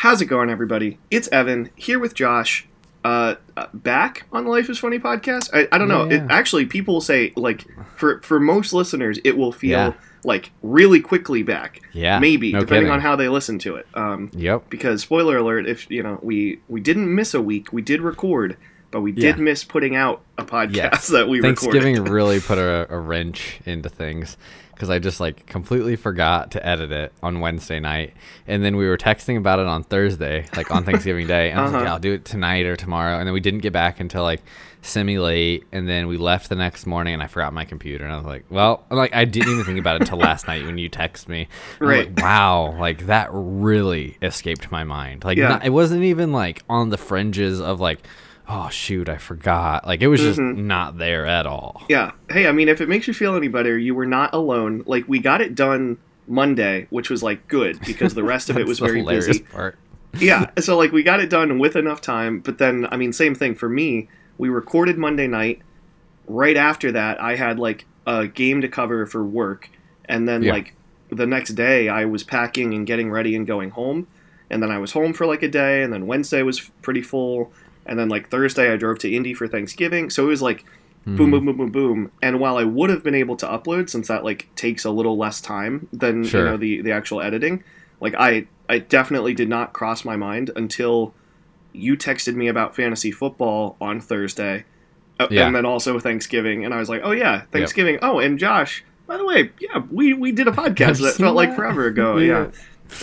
How's it going, everybody? It's Evan here with Josh. Uh, uh, back on the Life is Funny podcast. I, I don't know. Yeah. It, actually, people say like for for most listeners, it will feel Yeah. like really quickly back. Yeah, maybe no depending kidding. on how they listen to it. Um, Yep. because spoiler alert, if you know we we didn't miss a week, we did record, but we did Yeah. miss putting out a podcast Yes. that we Thanksgiving recorded. really put a, a wrench into things because I just like completely forgot to edit it on Wednesday night, and then we were texting about it on Thursday, like on Thanksgiving Day, and I was like, Uh-huh. yeah, I'll do it tonight or tomorrow, and then we didn't get back until like semi late, and then we left the next morning, and I forgot my computer, and I was like, well, I'm like I didn't even think about it until last night when you text me. And I'm like, Right. wow, like that really escaped my mind. Like Yeah. not, it wasn't even like on the fringes of like. Oh shoot! I forgot. Like it was just Mm-hmm. not there at all. Yeah. Hey, I mean, if it makes you feel any better, you were not alone. Like we got it done Monday, which was like good because the rest of it was very busy. part. yeah. So like we got it done with enough time, but then I mean, same thing for me. We recorded Monday night. Right after that, I had like a game to cover for work, and then Yeah. like the next day, I was packing and getting ready and going home, and then I was home for like a day, and then Wednesday was pretty full, and then like Thursday I drove to Indy for Thanksgiving, so it was like Mm-hmm. boom, boom, boom, boom, boom. And while I would have been able to upload, since that like takes a little less time than Sure. you know the the actual editing, like I I definitely did not cross my mind until you texted me about fantasy football on Thursday, uh, Yeah. and then also Thanksgiving, and I was like, oh yeah, Thanksgiving. Oh, and Josh, by the way, yeah, we we did a podcast that felt like forever ago. Yeah. yeah.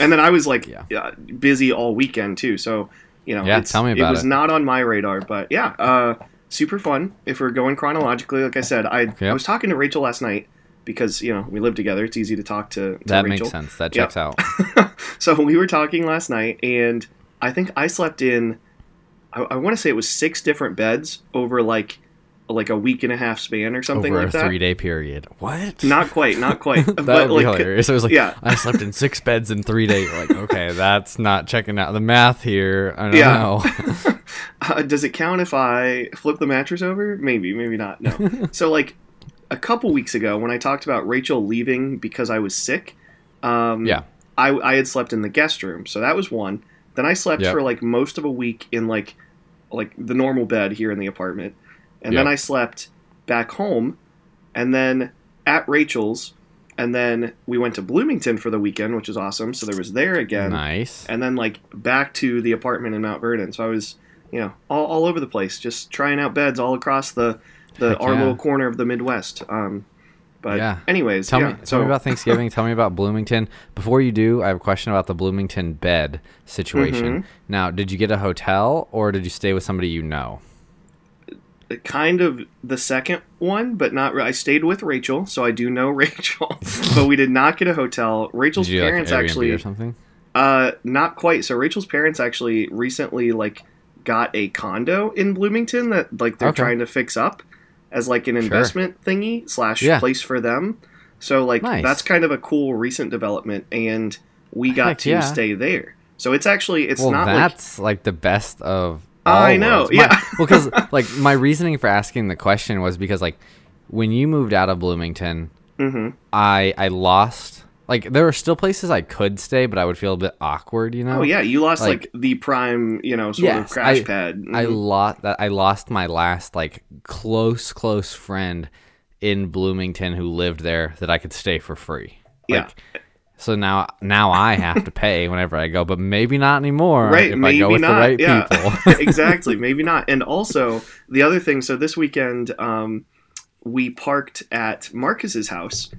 And then I was like Yeah. yeah, busy all weekend too, so you know, Yeah, tell me about it was it. not on my radar, but yeah, uh, super fun. If we're going chronologically, like I said, I I was talking to Rachel last night because you know we live together. It's easy to talk to, to That Rachel. makes sense. That checks out. so we were talking last night, and I think I slept in. I, I want to say it was six different beds over like like a week and a half span or something like that. Over like a that. three day period. What? Not quite, not quite. that but would be like, hilarious. It was like, yeah. I slept in six beds in three days. Like, okay, that's not checking out the math here. I don't Yeah. know. uh, does it count if I flip the mattress over? Maybe, maybe not. No. so like a couple weeks ago, when I talked about Rachel leaving because I was sick, um, yeah. I, I had slept in the guest room, so that was one. Then I slept Yep. for like most of a week in like like the normal bed here in the apartment, and then I slept back home, and then at Rachel's, and then we went to Bloomington for the weekend, which was awesome. So there was there again, Nice. and then like back to the apartment in Mount Vernon. So I was you know all, all over the place, just trying out beds all across the the Heck our yeah. little corner of the Midwest. Um, but Yeah. anyways, Tell yeah, me, tell so- me about Thanksgiving. tell me about Bloomington. Before you do, I have a question about the Bloomington bed situation. Mhm. Now, did you get a hotel or did you stay with somebody you know? Kind of the second one, but not. I stayed with Rachel, so I do know Rachel, but we did not get a hotel. Rachel's you parents like actually, or something? uh, not quite. So Rachel's parents actually recently like got a condo in Bloomington that like they're Okay. trying to fix up as like an Sure. investment thingy slash Yeah. place for them. So like Nice. that's kind of a cool recent development, and we got Heck to yeah. stay there. So it's actually it's well, not like that's like, the best of. I know, worlds. My- yeah. well, because like my reasoning for asking the question was because like when you moved out of Bloomington, hmm I I lost like there were still places I could stay, but I would feel a bit awkward, you know. Oh yeah, you lost like, Like- the prime, you know, sort of crash I- pad. I Mhm. lost that. I lost my last like close close friend in Bloomington who lived there that I could stay for free. Yeah. So now now I have to pay whenever I go, but maybe not anymore. right if maybe I go with not the right yeah people. exactly maybe not and also the other thing so this weekend um we parked at marcus's house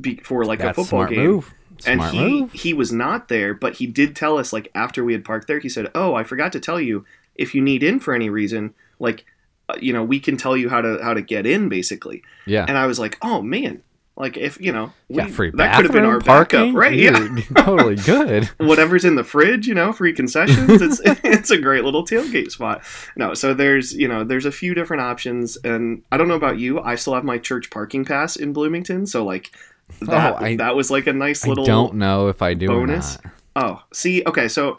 be- for like a football game move. and he move. he was not there but he did tell us like after we had parked there he said oh i forgot to tell you if you need in for any reason like uh, you know we can tell you how to how to get in basically Yeah. and i was like oh man like if you know we, yeah, free that could have been our bathroom, parking, backup right yeah totally good. whatever's in the fridge, you know, free concessions. It's it's a great little tailgate spot. No, so there's you know there's a few different options, and I don't know about you, I still have my church parking pass in Bloomington, so like oh, that Oh, I- that was like a nice I little don't know if I do bonus. Oh, see, okay, so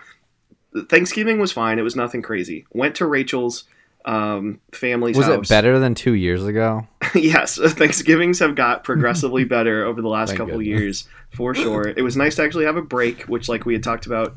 Thanksgiving was fine. It was nothing crazy. Went to Rachel's um, family's Was house. it better than two years ago? yes, Thanksgivings have got progressively better over the last couple goodness. years, for sure. It was nice to actually have a break, which, like we had talked about,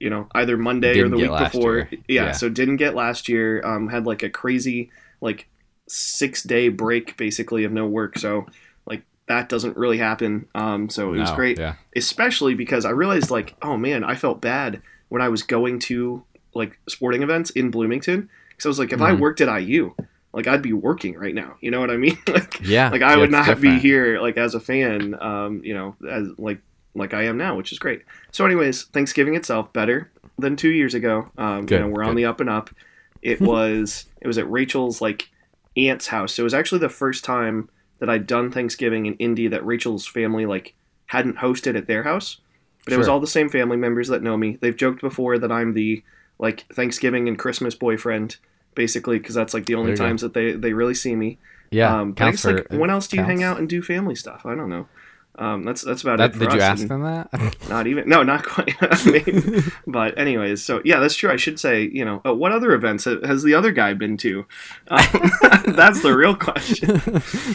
you know, either Monday or Didn't the week before. Yeah, Yeah. so didn't get last year. Um, had like a crazy like six day break basically of no work. So like that doesn't really happen. Um, so it was No, great, Yeah. especially because I realized like, oh man, I felt bad when I was going to like sporting events in Bloomington. Because I was like, if I Mhm. worked at IU, like I'd be working right now. You know what I mean? like Yeah. like I yeah, would not be here like as a fan, um, you know, as like like I am now, which is great. So, anyways, Thanksgiving itself better than two years ago. Um, Good, you know, we're on the up and up. It was it was at Rachel's like aunt's house. So it was actually the first time that I'd done Thanksgiving in Indy that Rachel's family like hadn't hosted at their house. But it was all the same family members that know me. They've joked before that I'm the like Thanksgiving and Christmas boyfriend, basically, because that's like the only you go. times that they they really see me. Yeah. Um, I counts guess, like, for- when else do you hang out and do family stuff? I don't know. Um, that's that's about That, it. For did you ask and them that? Not even. No, not quite. But anyways, so yeah, that's true. I should say, you know, uh, what other events ha- has the other guy been to? Um, that's the real question.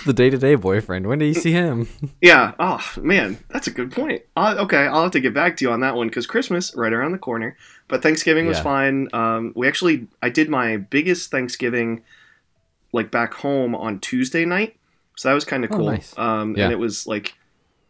the day to day boyfriend. When did you see him? Yeah. Oh man, that's a good point. Uh, okay, I'll have to get back to you on that one because Christmas right around the corner. But Thanksgiving was fine. Um, we actually, I did my biggest Thanksgiving, like back home on Tuesday night, so that was kind of Oh, cool. nice. Um, Yeah. and it was like,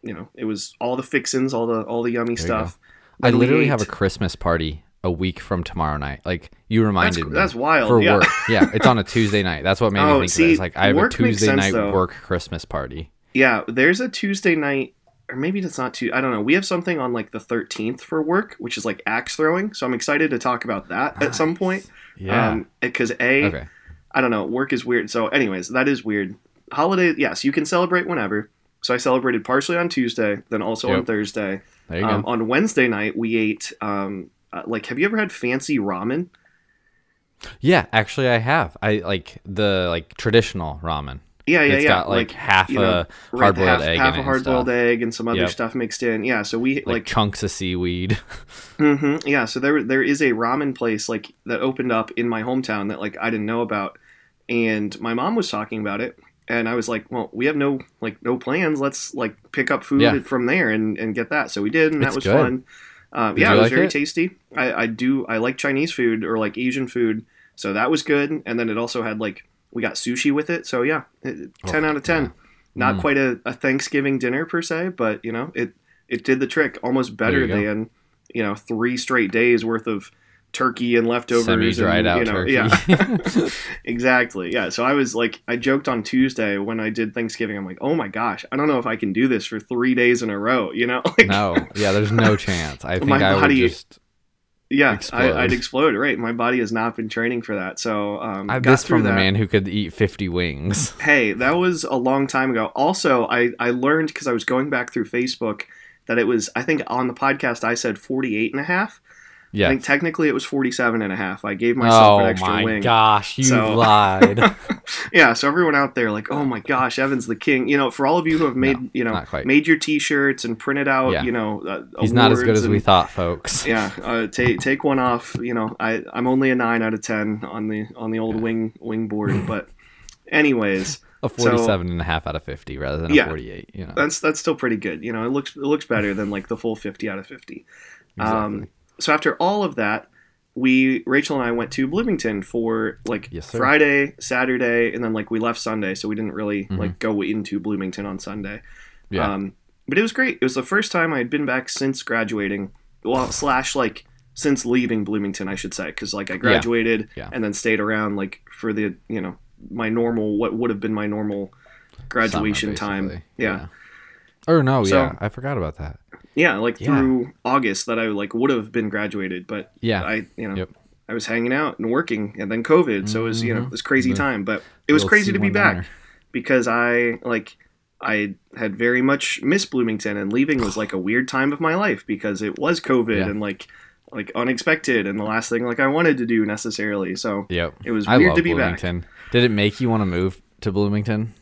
you know, it was all the fixins, all the all the yummy There stuff. I literally have a Christmas party a week from tomorrow night. Like you That's, reminded me. that's wild. for yeah. work. Yeah, it's on a Tuesday night. That's what made Oh, me think see, of it. It's like I have a Tuesday sense, night though. work Christmas party. Yeah, there's a Tuesday night, or maybe it's not too. I don't know. We have something on like the 13th for work, which is like axe throwing. So I'm excited to talk about that at some point. Yeah. Because a, okay. I don't know, work is weird. So, anyways, that is weird. Holiday, yes, you can celebrate whenever. So I celebrated partially on Tuesday, then also on Thursday. There you Um, go. on Wednesday night, we ate. Um, uh, like, have you ever had fancy ramen? Yeah, actually, I have. I like the like traditional ramen. Yeah, yeah, It's yeah. got like, half you know, a hard boiled half, egg half a hard and boiled egg and some other Yep. stuff mixed in. Yeah, so we Like, like chunks of seaweed. mm-hmm, Yeah, so there there is a ramen place like that opened up in my hometown that like I didn't know about, and my mom was talking about it, and I was like, well, we have no like no plans. Let's like pick up food Yeah. from there and and get that. So we did, and that was good. fun. Um, yeah, it was like very it? tasty. I, I do I like Chinese food or like Asian food, so that was good. And then it also had like we got sushi with it. So yeah, it- ten Oh, out of ten. yeah. Not Mm. quite a, a Thanksgiving dinner per se, but you know it it did the trick almost better you go. than you know three straight days worth of turkey and leftovers Semi-dried and, out you know, turkey. yeah exactly yeah so i was like i joked on tuesday when i did thanksgiving i'm like oh my gosh i don't know if i can do this for three days in a row you know like no, yeah, there's no chance. I think My I would body- just. Yeah explode. I, i'd explode right my body has not been training for that so um I, got from the that. man who could eat 50 wings. hey that was a long time ago also i i learned because i was going back through facebook that it was i think on the podcast i said 48 and a half i Yeah. think technically it was 47 and a half i gave myself Oh an extra wing. Oh my wing gosh, you So- lied. yeah so everyone out there like oh my gosh evan's the king you know for all of you who have made No, you know made your t-shirts and printed out Yeah. you know uh, He's not as good as we thought, folks. yeah uh, take take one off you know i i'm only a 9 out of 10 on the on the old Yeah. wing wing board but anyways A 47 and a half out of 50 rather than a Yeah. 48, you know. that's that's still pretty good you know it looks it looks better than like the full 50 out of 50 Exactly. um so after all of that we rachel and i went to bloomington for like Yes, friday saturday and then like we left sunday so we didn't really Mhm. like go into bloomington on sunday yeah. um but it was great it was the first time i had been back since graduating well slash like since leaving bloomington i should say because like i graduated Yeah. and then stayed around like for the you know my normal what would have been my normal graduation Summer, time basically. yeah. Or no, So- yeah. I forgot about that. Yeah, like Yeah. through August that I like would have been graduated, but Yeah. I you know Yep. I was hanging out and working, and then COVID, so it was you know Mhm. this crazy The time. But it was crazy to be back because I like I had very much missed Bloomington, and leaving was like a weird time of my life because it was COVID Yeah. and like like unexpected and the last thing like I wanted to do necessarily. So Yep. it was weird to be back. Did it make you want to move to Bloomington?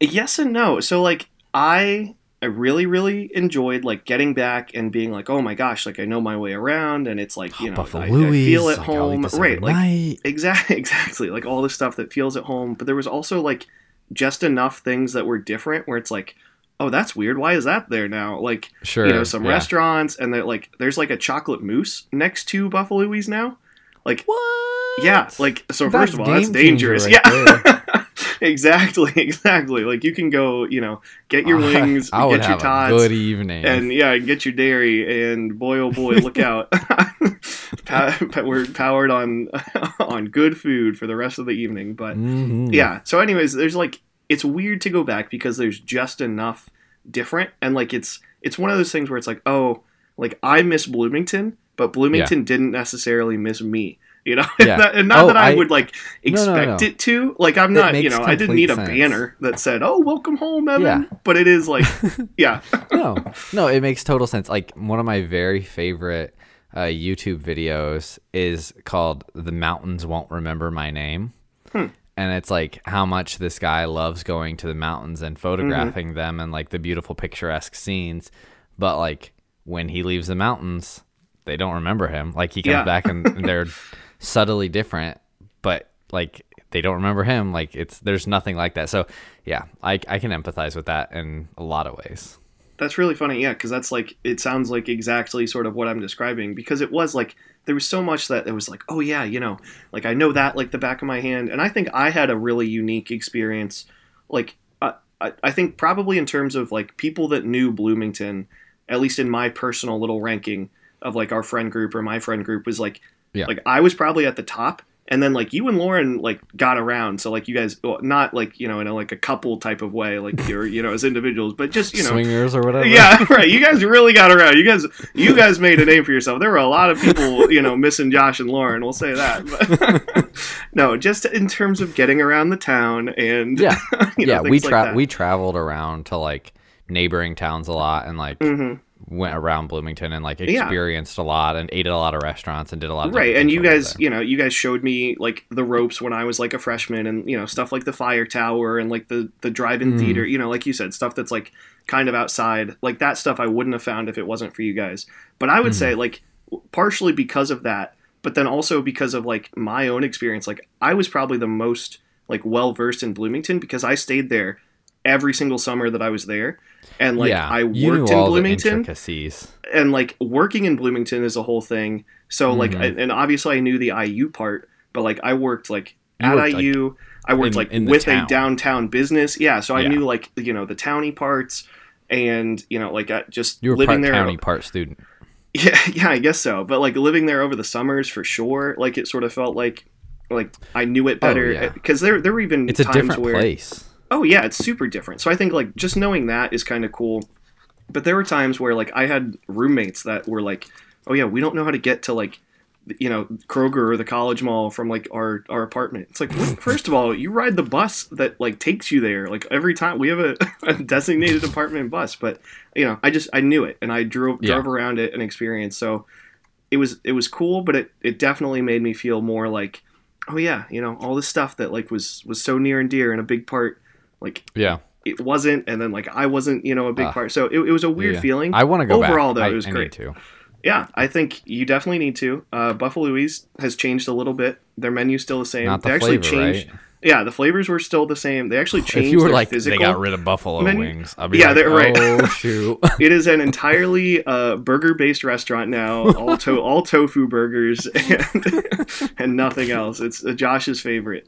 Yes and no. So like I I really really enjoyed like getting back and being like, oh my gosh, like I know my way around, and it's like you know Buffalo I, I feel at like, home, right? Like exactly exactly like all the stuff that feels at home. But there was also like just enough things that were different where it's like, oh, that's weird. Why is that there now? Like, Sure. you know, some yeah. restaurants, and they're like, there's like a chocolate mousse next to Buffalo Louie's now. Like, What? yeah, like so. That's First of all, that's dangerous. right yeah, exactly, exactly. Like you can go, you know, get your wings, I get your have a tots, good evening. and yeah, get your dairy. And boy, oh boy, look out! We're powered on on good food for the rest of the evening. But Mhm. yeah. So, anyways, there's like it's weird to go back because there's just enough different, and like it's it's one of those things where it's like, oh, like I miss Bloomington, but Bloomington didn't necessarily miss me. You know, Yeah. Not- and not Oh, that I, I- would like No, no, expect no. it to. Like I'm not, you know, I didn't need a sense. banner that said, "Oh, welcome home, Evan." Yeah. But it is like, yeah, no, no, it makes total sense. Like one of my very favorite uh, YouTube videos is called "The Mountains Won't Remember My Name," Hmm. and it's like how much this guy loves going to the mountains and photographing them and like the beautiful picturesque scenes, but like when he leaves the mountains, they don't remember him. Like he comes Yeah. back and, and they're subtly different, but like they don't remember him. Like it's there's nothing like that. So yeah, I I can empathize with that in a lot of ways. that's really funny. Yeah, because that's like it sounds like exactly sort of what I'm describing because it was like there was so much that it was like, oh yeah, you know, like I know that like the back of my hand, and I think I had a really unique experience. Like I, I I think probably in terms of like people that knew Bloomington, at least in my personal little ranking of like our friend group or my friend group was like, Yeah. like I was probably at the top. And then like you and Lauren like got around, so like you guys well, not like you know in a like a couple type of way, like you're you know as individuals, but just you know swingers or whatever. yeah, right. You guys really got around. You guys, you guys made a name for yourself. There were a lot of people, you know, missing Josh and Lauren. We'll say that. But no, just in terms of getting around the town and yeah, you know, yeah. We things like we traveled around to like neighboring towns a lot and like Mhm. Went around Bloomington and like Yeah. experienced a lot and ate at a lot of restaurants and did a lot of right. And you while we were guys, you know, you guys showed me like the ropes when I was like a freshman, and you know stuff like the fire tower and like the the drive-in Mhm. theater. You know, like you said, stuff that's like kind of outside. Like that stuff I wouldn't have found if it wasn't for you guys. But I would Mhm. say like partially because of that, but then also because of like my own experience. Like I was probably the most like well versed in Bloomington because I stayed there every single summer that I was there, and like yeah, I worked in Bloomington and like working in Bloomington is a whole thing. So like, Mhm. I, and obviously I knew the IU part, but like I worked like You at worked, like, IU. I worked in- like in with a downtown business. Yeah, so I Yeah. knew like you know the towny parts, and you know like I just You were living part there. county, part student. Yeah, yeah, I guess so. But like living there over the summers for sure, like it sort of felt like like I knew it Oh, better yeah. because there there were even It's a different where place. Oh yeah it's super different. So i think like just knowing that is kind of cool. But there were times where like i had roommates that were like oh yeah we don't know how to get to like you know kroger or the college mall from like our our apartment. It's like first of all you ride the bus that like takes you there. Like every time we have a, a designated apartment bus. But you know i just i knew it and i drove Yeah. drove around it and experienced so it was it was cool but it it definitely made me feel more like oh yeah you know all this stuff that like was was so near and dear and a big part like Yeah, it wasn't and then like i wasn't you know a big Ah. part so it, it was a weird yeah. feeling I want to go back. Overall, though, I, it was I great. Need to. yeah i think you definitely need to uh, buffalo louie's has changed a little bit their menu's still the same Not the they actually flavor, changed right? yeah the flavors were still the same they actually changed If you were like they got rid of buffalo menu. wings, I'd be Yeah, like, they're right. oh shoot. it is an entirely uh, burger-based restaurant now, all to- all tofu burgers and, and nothing else. It's uh, Josh's favorite.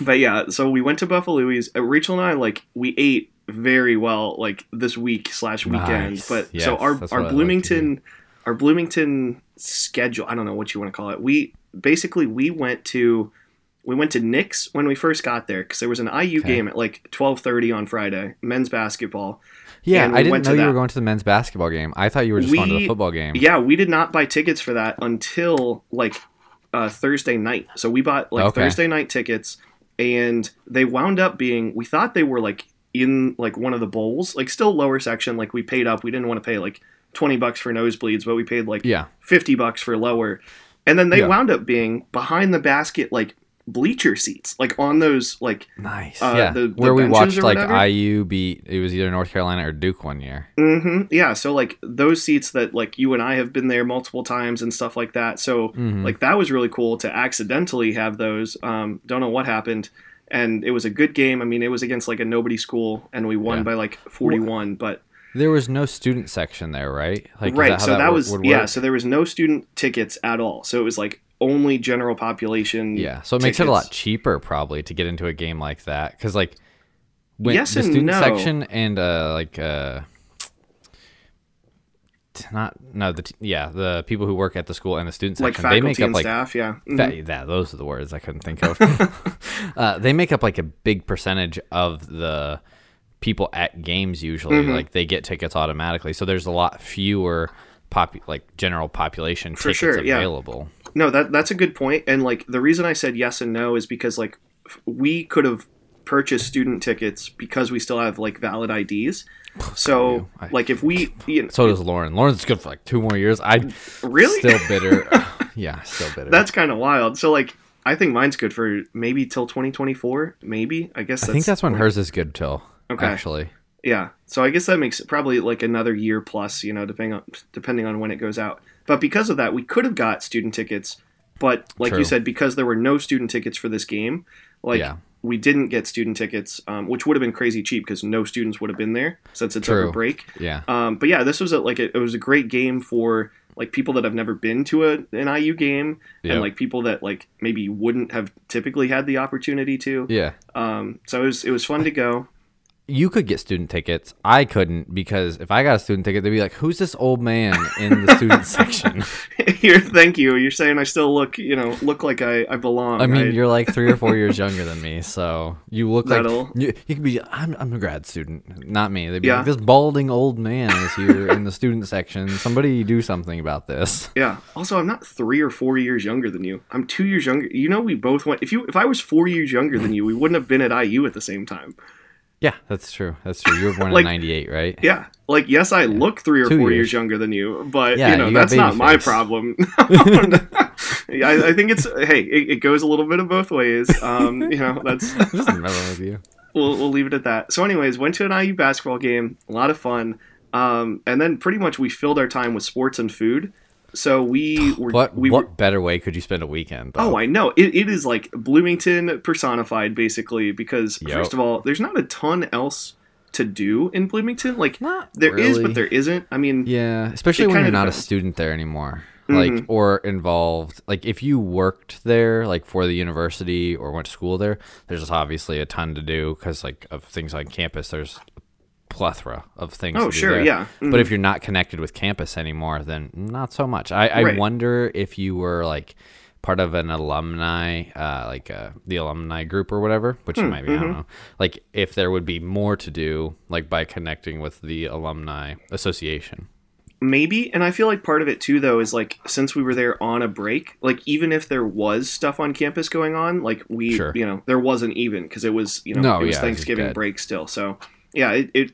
But yeah, so we went to Buffalo Louie's. Uh, Rachel and I like we ate very well like this week slash weekend. Nice. But Yes, so our our I like Bloomington our Bloomington schedule. I don't know what you want to call it. We basically we went to we went to Nick's when we first got there because there was an IU Okay. game at like twelve thirty on Friday, men's basketball. Yeah, And I didn't know you that. were going to the men's basketball game. I thought you were just going to the football game. Yeah, we did not buy tickets for that until like uh, Thursday night. So we bought like Okay. Thursday night tickets, and they wound up being. We thought they were like in like one of the bowls, like still lower section. Like we paid up. We didn't want to pay like twenty bucks for nosebleeds, but we paid like Yeah. fifty bucks for lower. And then they Yeah. wound up being behind the basket, like bleacher seats, like on those like Nice. Uh, yeah. the- the Where we benches watched or like whatever? IU beat it was either North Carolina or Duke one year. Mm-hmm. yeah. So like those seats that like you and I have been there multiple times and stuff like that. So Mhm. like that was really cool to accidentally have those um don't know what happened and it was a good game. I mean, it was against like a nobody school, and we won Yeah. by like forty-one. But There was no student section there, right? Like, right, how so that, wo- was would yeah. So there was no student tickets at all. So it was like only general population. Yeah, so it makes it a lot cheaper probably to get into a game like that because like when Yes the student no. section and uh like uh not no the yeah the people who work at the school and the student like section they make up like staff. Yeah, Mhm. that, that those are the words I couldn't think of. uh, they make up like a big percentage of the people at games usually. Mm-hmm. Like they get tickets automatically, so there's a lot fewer pop like general population For tickets sure, yeah. No, that that's a good point. And like the reason I said yes and no is because like f- we could have purchased student tickets because we still have like valid IDs. So I- like if we you know, So does Lauren. Lauren's good for like two more years. I really still bitter. yeah, still bitter. that's kind of wild. So like I think mine's good for maybe till 2024. Maybe I guess I think that's when hers is good till. Okay. Actually, Yeah. So I guess that makes it probably like another year plus, you know, depending on depending on when it goes out. But because of that, we could have got student tickets, but like True. you said, because there were no student tickets for this game, like Yeah. we didn't get student tickets, um, which would have been crazy cheap because no students would have been there since it's over True. break. yeah. Um, but yeah, this was a, like a, it was a great game for like people that have never been to a, an IU game Yep. and like people that like maybe wouldn't have typically had the opportunity to. Yeah. Um, so it was it was fun to go. You could get student tickets. I couldn't because if I got a student ticket, they'd be like, "Who's this old man in the student section?" You're, thank you. You're saying I still look, you know, look like I, I belong. I mean, right? you're like three or four years younger than me, so you look like you, you could be. I'm, I'm a grad student, not me. They'd be Yeah. like, "This balding old man is here in the student section. Somebody do something about this." yeah. Also, I'm not three or four years younger than you. I'm two years younger. You know, we both went. If you, if I was four years younger than you, we wouldn't have been at IU at the same time. Yeah, that's true. That's true. You were born Like- in '98, right? Yeah. Like, yes, I look three or Two four years. years. younger than you, but Yeah, you know you that's not baby my problem. I, I think it's hey, it, it goes a little bit of both ways. Um, you know, that's messing with you. we'll, we'll leave it at that. So, anyways, went to an IU basketball game, a lot of fun, um, and then pretty much we filled our time with sports and food. So we were What we what were. better way could you spend a weekend? Oh. I know. It, it is like Bloomington personified, basically, because Yep. first of all, there's not a ton else to do in Bloomington. Like Not there is, really. but there isn't. I mean, Yeah, especially when you're not a student there anymore. Mhm. Like or involved. Like if you worked there like for the university or went to school there, there's obviously a ton to do cuz like of things on campus there's plethora of things Oh, to do sure, there. yeah. But if you're not connected with campus anymore, then not so much. I, I Right. wonder if you were like part of an alumni, uh, like uh, the alumni group or whatever, which you might be, I mm-hmm. don't know. Like if there would be more to do, like by connecting with the alumni association. maybe and i feel like part of it too though is like since we were there on a break like even if there was stuff on campus going on like we Sure. you know there wasn't even because it was you know No, it was yeah, it was just thanksgiving break still so yeah it, it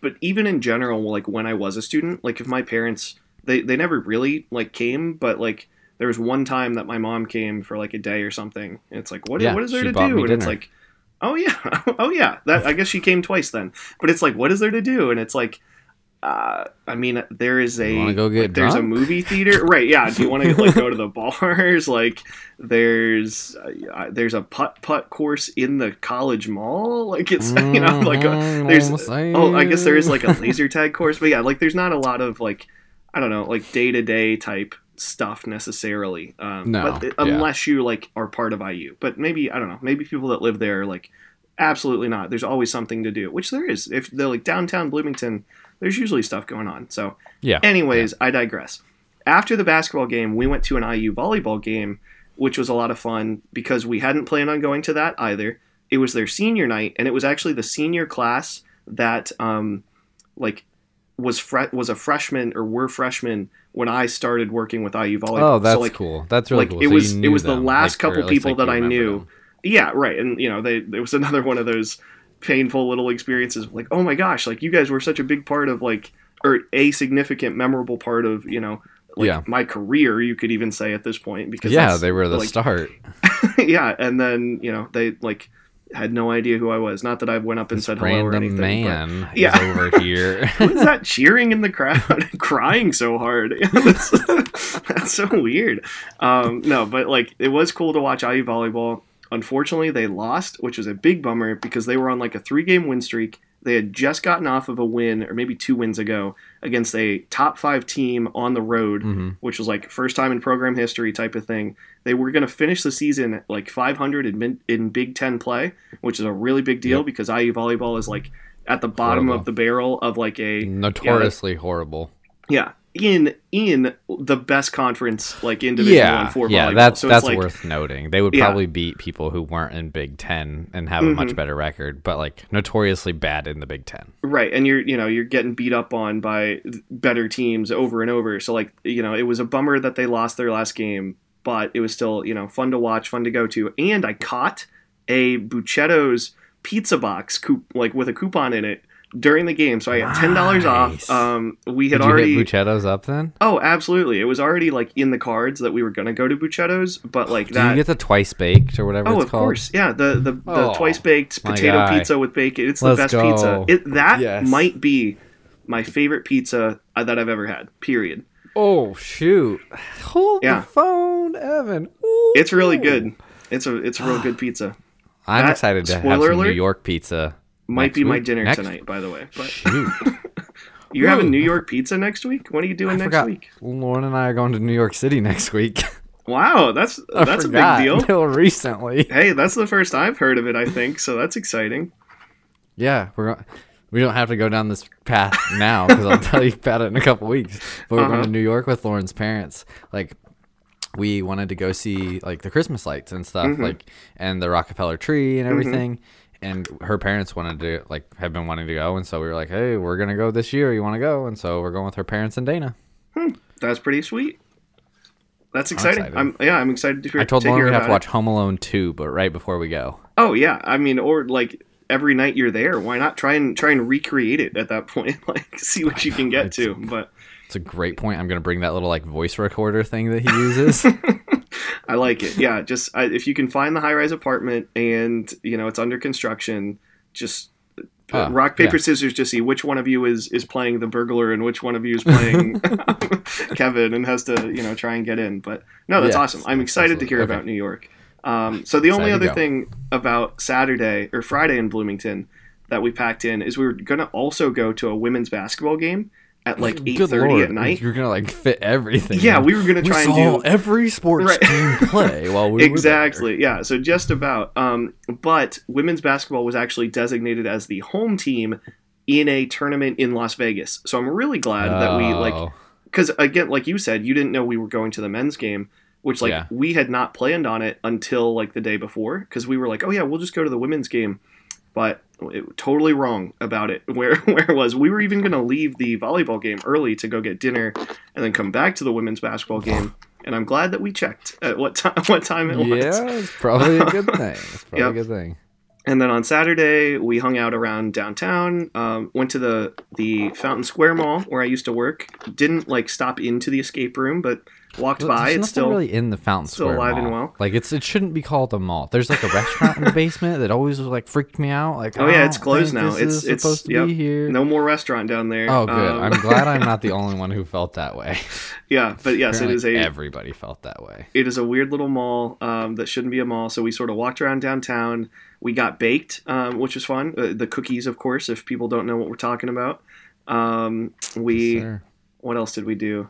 but even in general like when i was a student like if my parents they they never really like came but like there was one time that my mom came for like a day or something and it's like what, Yeah, what is there to do? and it's like oh yeah oh yeah that i guess she came twice then. But it's like what is there to do? And it's like uh, I mean, there is a go get like, there's a movie theater, right? Yeah. Do you want to like go to the bars? Like, there's uh, there's a putt putt course in the college mall. Like, it's you know like a, Mhm, there's oh, I guess there is like a laser tag course, but yeah, like there's not a lot of like I don't know like day to day type stuff necessarily. Um, No, but yeah. unless you like are part of IU, but maybe I don't know. Maybe people that live there are like absolutely not. There's always something to do, which there is. If they're like downtown Bloomington, there's usually stuff going on. So, Yeah. anyways, I digress. After the basketball game, we went to an IU volleyball game, which was a lot of fun because we hadn't planned on going to that either. It was their senior night, and it was actually the senior class that, um, like, was fre- was a freshman or were freshmen when I started working with IU volleyball. Oh, that's so, like, cool. That's really like, cool. it So was- it was the last like, couple people like, that I knew. them. Yeah, right. And you know, they it was another one of those painful little experiences. Like, oh my gosh, like you guys were such a big part of like, or a significant, memorable part of you know, like Yeah. my career. You could even say at this point because Yeah, they were the like, start. yeah, and then you know they like had no idea who I was. Not that I went up and This said hello or anything. but- man Yeah. is over here. Who is that cheering in the crowd, crying so hard? that's, that's so weird. Um, no, but like it was cool to watch IU volleyball. Unfortunately, they lost, which was a big bummer because they were on like a three game win streak. They had just gotten off of a win, or maybe two wins ago, against a top five team on the road, hmm which was like first time in program history type of thing. They were going to finish the season like 500 in, in Big Ten play, which is a really big deal Yep. because IU volleyball is like at the bottom Horrible. of the barrel of like a Notoriously horrible. yeah in in the best conference like in Division Yeah, One for yeah, volleyball. that's so that's like, worth noting. They would Yeah. probably beat people who weren't in Big Ten and have a much Mhm. better record, but like notoriously bad in the Big Ten. Right, and you're you know you're getting beat up on by better teams over and over. So like you know it was a bummer that they lost their last game, but it was still you know fun to watch, fun to go to. And I caught a Bucceto's pizza box coup- like with a coupon in it during the game, so I got ten dollars Nice. off. Um, we had Did you already hit Buccetos up then? oh absolutely, it was already like in the cards that we were gonna go to Bucceto's, but like Did that. you get the twice baked or whatever Oh, it's of called? course, yeah. The the, the Oh, twice baked potato guy. pizza with bacon. It's Let's the best go. pizza. It, that Yes. might be my favorite pizza uh, that I've ever had. Period. Oh shoot! Hold Yeah. the phone, Evan. Ooh. It's really good. It's a it's a real good pizza. I'm That- excited to have spoiler some New? York pizza. Might be my dinner Next- tonight, by the way. But Shoot! you're having New York pizza next week. What are you doing I next forgot. week? Lauren and I are going to New York City next week. Wow, that's I that's a big deal. Until recently. Hey, that's the first I've heard of it. I think so. That's exciting. Yeah, we're going. We don't have to go down this path now because I'll tell you about it in a couple weeks. But we're going Uh-huh. to New York with Lauren's parents. Like, we wanted to go see like the Christmas lights and stuff, Mhm. like and the Rockefeller tree and everything. And her parents wanted to like have been wanting to go, and so we were like, "Hey, we're gonna go this year. You want to go?" And so we're going with her parents and Dana. Hmm. That's pretty sweet. That's exciting. excited. I'm, yeah, I'm excited to hear. I told to Lauren we have to it. watch Home Alone 2, but right before we go. Oh yeah, I mean, or like every night you're there, why not try and try and recreate it at that point? Like, see what you can get It's- to. But It's a great point. I'm gonna bring that little like voice recorder thing that he uses. I like it. Yeah, just I, if you can find the high rise apartment and you know it's under construction, just uh, Ah, rock paper yeah. scissors to see which one of you is is playing the burglar and which one of you is playing Kevin and has to you know try and get in. But no, that's awesome. I'm excited to hear absolutely. about New York. Um, so the only other go. thing about Saturday or Friday in Bloomington that we packed in is we were gonna also go to a women's basketball game at like eight thirty at night. You're gonna like fit everything. Yeah, we were gonna We try and saw do every sports Right. team play while we were exactly yeah so just about um, but women's basketball was actually designated as the home team in a tournament in las vegas so i'm really glad there. that we like Oh, because again like you said you didn't know we were going to the men's game which like Yeah. we had not planned on it until like the day before because we were like oh yeah we'll just go to the women's game but it, totally wrong about it where where it was we were even going to leave the volleyball game early to go get dinner and then come back to the women's basketball game and i'm glad that we checked at what time what time it was yeah, it's probably a good thing. It's probably Yep. a good thing. And then on Saturday, we hung out around downtown. Um, went to the the Fountain Square Mall where I used to work. Didn't like stop into the escape room, but walked Well, by. It's still really in the Fountain still Square alive Mall. and well. Like it's it shouldn't be called a mall. There's like a restaurant in the basement that always like freaked me out. Like Oh, yeah, it's closed now. It's- it's- supposed to yep. be here. no more restaurant down there. Oh, good. Um, I'm glad I'm not the only one who felt that way. yeah, but yes, it is a everybody felt that way. it is a weird little mall um, that shouldn't be a mall. So we sort of walked around downtown. We got baked, um, which was fun. Uh, the cookies, of course, if people don't know what we're talking about. Um, we Yes, what else did we do?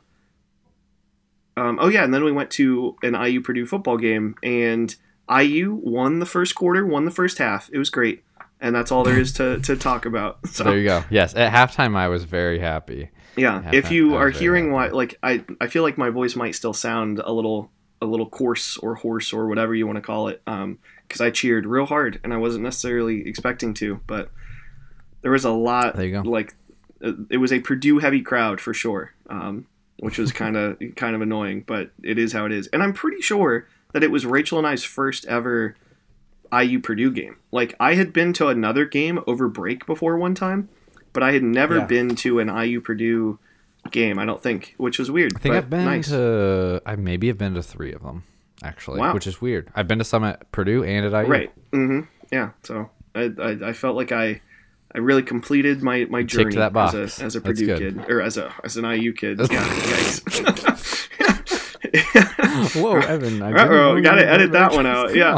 Um, oh yeah, and then we went to an IU Purdue football game, and IU won the first quarter, won the first half. It was great, and that's all there is to, to talk about. So there you go. Yes, at halftime I was very happy. yeah, if you are hearing why, like I, I feel like my voice might still sound a little a little coarse or hoarse or whatever you want to call it, because I cheered real hard and I wasn't necessarily expecting to, but there was a lot There you go. like uh, it was a Purdue heavy crowd for sure, um, which was kind of kind of annoying, but it is how it is. And I'm pretty sure that it was Rachel and I's first ever IU Purdue game. Like I had been to another game over break before one time, but I had never Yeah. been to an IU Purdue game. I don't think, which was weird. I think I've been nice. to I maybe have been to three of them actually, Wow. which is weird. I've been to some at Purdue and at IU. right. Mm-hmm. Yeah. So I, I I felt like I. I really completed my, my checked journey that box. as a as a Purdue kid or as a as an IU kid. Yeah, yikes. Whoa, Evan! Know gotta you edit that one out. Yeah.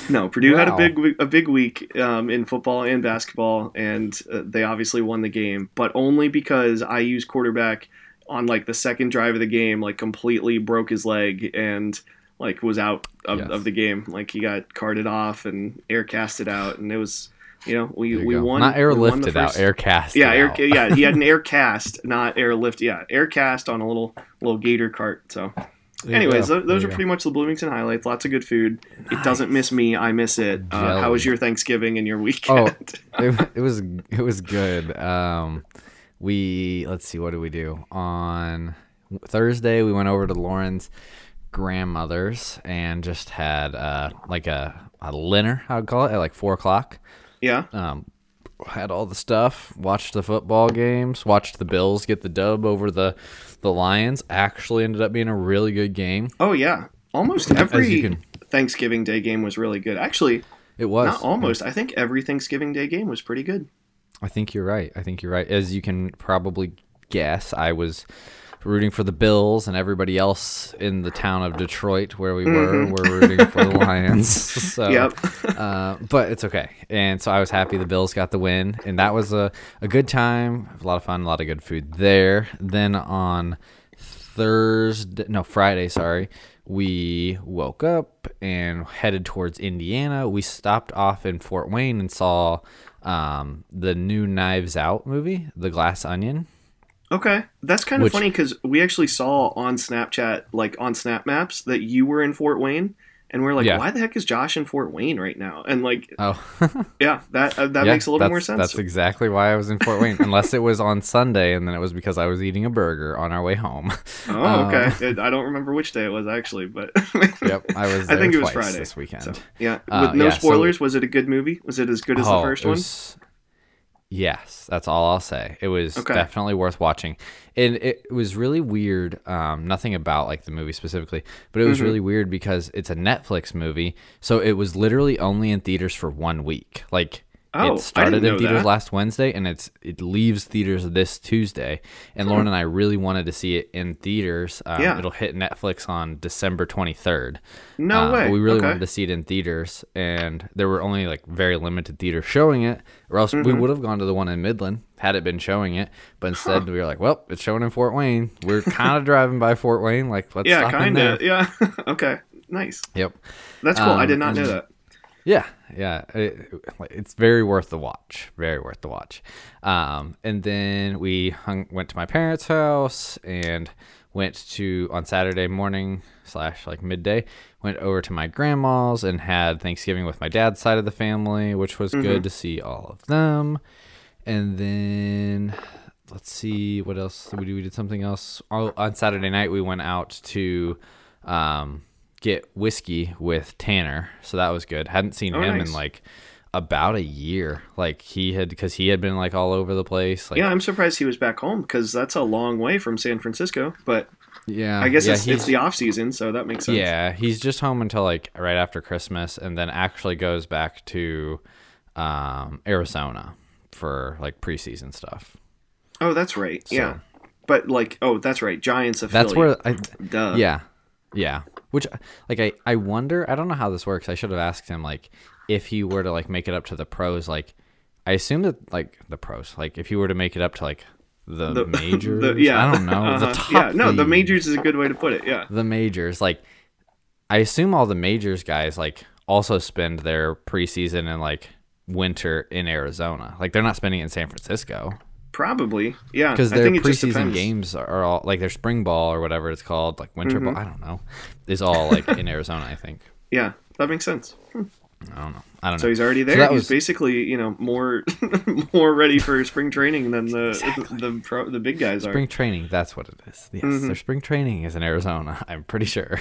no, Purdue had a big a big week um, in football and basketball, and uh, they obviously won the game, but only because I used quarterback on like the second drive of the game, like completely broke his leg and like was out of, Yes. of the game. Like he got carted off and air casted out, and it was you know we you we go. won Not we won the airlifted out, first- air cast. yeah, air, yeah, he had an air cast, not airlift. Yeah, air cast on a little little gator cart. So, There anyways, go. those are pretty much the Bloomington highlights. Lots of good food. It doesn't miss me. I miss it. Uh, how was your Thanksgiving and your weekend? go. it, it was it was good. Um, we let's see, what did we do on Thursday? We went over to Lauren's grandmother's and just had uh like a a dinner, I would call it, at like four o'clock. Yeah. um, had all the stuff, watched the football games, watched the Bills get the dub over the the Lions. Actually, ended up being a really good game. Oh yeah. Almost every can- Thanksgiving Day game was really good. Actually, It was not almost. I think every Thanksgiving Day game was pretty good. I think you're right. I think you're right. As you can probably guess, I was rooting for the Bills, and everybody else in the town of Detroit, where we were, we were rooting for the Lions. So, Yep. uh, but it's okay. And so I was happy the Bills got the win, and that was a, a good time, a lot of fun, a lot of good food there. Then on Thursday, no Friday, sorry, we woke up and headed towards Indiana. We stopped off in Fort Wayne and saw um, the new Knives Out movie, The Glass Onion. Okay, that's kind of Which- funny because we actually saw on Snapchat, like on Snap Maps, that you were in Fort Wayne, and we're like, Yeah. why the heck is Josh in Fort Wayne right now? And like, Oh, yeah, that uh, that Yeah, makes a little more sense. That's exactly why I was in Fort Wayne, unless it was on Sunday, and then it was because I was eating a burger on our way home. oh, um, okay. I don't remember which day it was actually, but yep, I was. I think it was Friday this weekend. So, yeah, Uh, with no yeah, so- spoilers, was it a good movie? Was it as good as the Oh, first it one? Yes, that's all I'll say. It was Okay. definitely worth watching. And it was really weird. Um, nothing about like the movie specifically, but it was Mm-hmm. really weird because it's a Netflix movie. So it was literally only in theaters for one week. Like Oh, I it started in theaters that. last Wednesday and it's it leaves theaters this Tuesday. And Lauren and I really wanted to see it in theaters. Um, Yeah. It'll hit Netflix on December 23rd. No Uh, way. But we really okay. wanted to see it in theaters, and there were only like very limited theaters showing it, or else we Mm-hmm. would have gone to the one in Midland had it been showing it. But instead, we were like, "Well, it's showing in Fort Wayne. We're kind of driving by Fort Wayne. Like, let's yeah, kind of. Yeah. okay. Nice. Yep. That's cool. I Um, did not know that. Yeah, yeah, it, it's very worth the watch. Very worth the watch. Um, and then we hung, went to my parents' house and went to on Saturday morning slash like midday. Went over to my grandma's and had Thanksgiving with my dad's side of the family, which was good to see all of them. And then let's see what else did we do. We did something else oh, on Saturday night. We went out to. Um, get whiskey with Tanner, so that was good. Hadn't seen Oh, him nice. in like about a year. Like he had because he had been like all over the place. Like yeah, I'm surprised he was back home because that's a long way from San Francisco. But yeah. I guess yeah, it's, it's the off season, so that makes sense. yeah, he's just home until like right after Christmas, and then actually goes back to um, Arizona for like preseason stuff. Oh, that's right. So- Yeah. But like, oh, that's right. Giants of That's where I Duh. yeah yeah which like i i wonder i don't know how this works i should have asked him like if he were to like make it up to the pros like i assume that like the pros like if he were to make it up to like the, The- majors the- yeah. i don't know the Uh-huh. top Yeah. No, the majors is a good way to put it. Yeah. the majors like i assume all the majors guys like also spend their preseason and like winter in arizona like they're not spending it in san francisco Probably. Yeah. because I their think it just preseason games are all like their spring ball or whatever it's called, like winter Mm-hmm. ball. I don't know. Is all like in Arizona, I think. Yeah, that makes sense. I don't know. I don't know. So he's already there. that he's was- basically, you know, more more ready for spring training than the the pro, the big guys are. Spring training, that's what it is. Yes, Mm-hmm. their spring training is in Arizona. I'm pretty sure.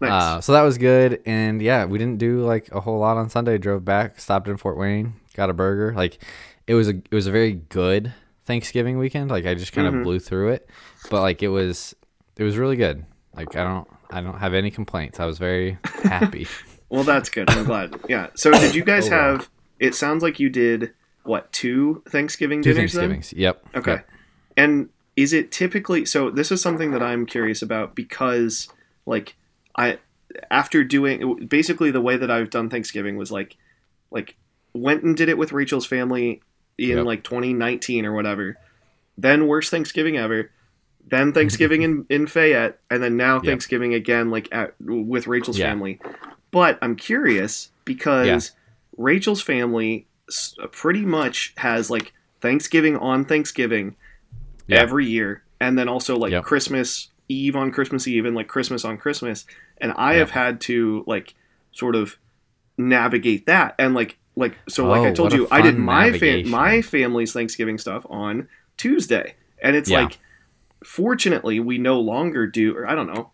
Nice. Uh, so that was good, and yeah, we didn't do like a whole lot on Sunday. Drove back, stopped in Fort Wayne, got a burger. Like it was a it was a very good Thanksgiving weekend. Like I just kind Mm-hmm. of blew through it, but like it was it was really good. Like I don't I don't have any complaints. I was very happy. Well, that's good. I'm glad. Yeah. So did you guys Oh, wow. have? It sounds like you did what two Thanksgiving Two dinners then? Thanksgivings. Yep. Okay. Yep. And is it typically so this is something that i'm curious about because like i after doing basically the way that i've done thanksgiving was like like went and did it with rachel's family in Yep. like 2019 or whatever. Then worst thanksgiving ever. Then thanksgiving in, in fayette. And then now Yep. thanksgiving again like at, with rachel's Yeah. family. But i'm curious because rachel's family pretty much has like thanksgiving on thanksgiving Yeah. every year. And then also like christmas eve on christmas eve and like christmas on christmas. And i have had to like sort of navigate that. And like like so like i Oh, told you i did my my family's thanksgiving stuff on tuesday. And it's Yeah. like fortunately we no longer do or i don't know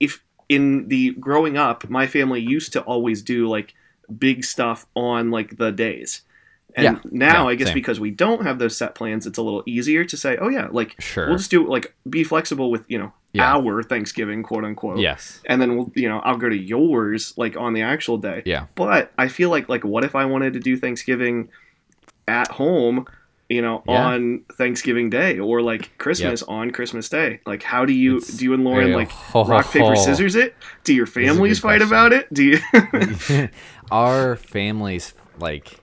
if in the growing up my family used to always do like big stuff on like the days and Yeah. now Yeah, i guess same. because we don't have those set plans it's a little easier to say oh yeah like Sure. we'll just do like be flexible with you know Yeah. our thanksgiving quote unquote yes. and then we'll you know i'll go to yours like on the actual day Yeah. but i feel like like what if i wanted to do thanksgiving at home you know Yeah. on thanksgiving day or like christmas on christmas day like how do you It's do you and lauren like ho, ho, rock paper ho. scissors it do your families fight question. about it do you our families like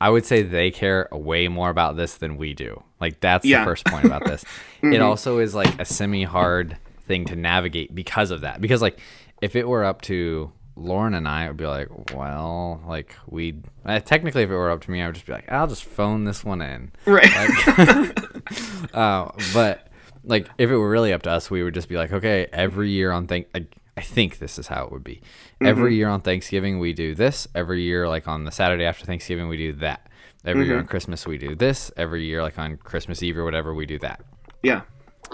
I would say they care way more about this than we do. Like that's Yeah. the first point about this. It Mhm. also is like a semi hard thing to navigate because of that. Because like if it were up to Lauren and I, it would be like, well, like we uh, technically if it were up to me, I would just be like, I'll just phone this one in. right Like, uh, but like if it were really up to us, we would just be like, okay, every year on thing, I, I think this is how it would be. Mm-hmm. Every year on Thanksgiving we do this. Every year like on the Saturday after Thanksgiving we do that. Every year mm-hmm. on Christmas we do this. Every year like on Christmas Eve or whatever we do that. yeah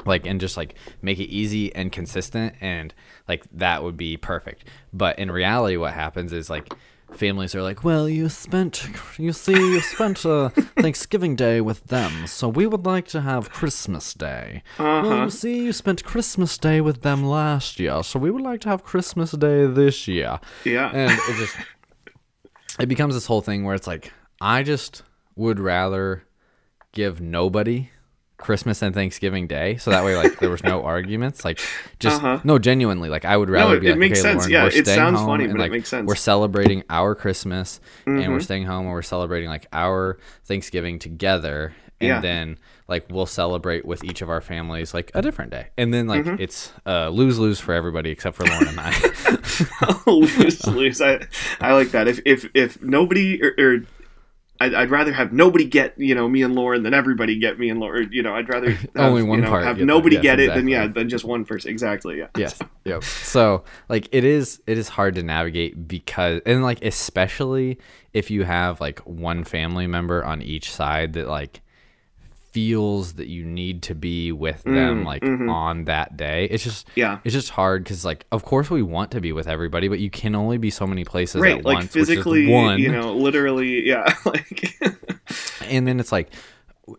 Like and just like make it easy and consistent and like that would be perfect. But in reality what happens is like families are like, "Well, you spent you see you spent uh, Thanksgiving Day with them, so we would like to have Christmas Day." Uh-huh. you see you spent Christmas Day with them last year, so we would like to have Christmas Day this year. yeah And it just it becomes this whole thing where it's like I just would rather give nobody Christmas and Thanksgiving Day, so that way like there was no arguments. Like just Uh-huh. no, genuinely, like I would rather it- be it like, makes okay, sense. Lauren, Yeah, we're it sounds home funny, and but it makes sense. we're celebrating our Christmas and we're Mhm. staying home and we're celebrating like our Thanksgiving together, and Yeah. then like we'll celebrate with each of our families like a different day, and then like Mm-hmm. it's uh, lose lose for everybody except for Lauren and I. lose, lose. I, I like that. If if if nobody or, or I'd, I'd rather have nobody get you know me and Lauren than everybody get me and Lauren. You know, I'd rather have, Only one you know, part have get nobody Yes, get it than yeah than just one person. Exactly. Yeah. yes yep so like it is it is hard to navigate because and like especially if you have like one family member on each side that like feels that you need to be with them Mm, like mhm. on that day it's just Yeah. it's just hard because like of course we want to be with everybody but you can only be so many places Right. at Like once which is physically, one you know, literally. Yeah. Like. and then it's like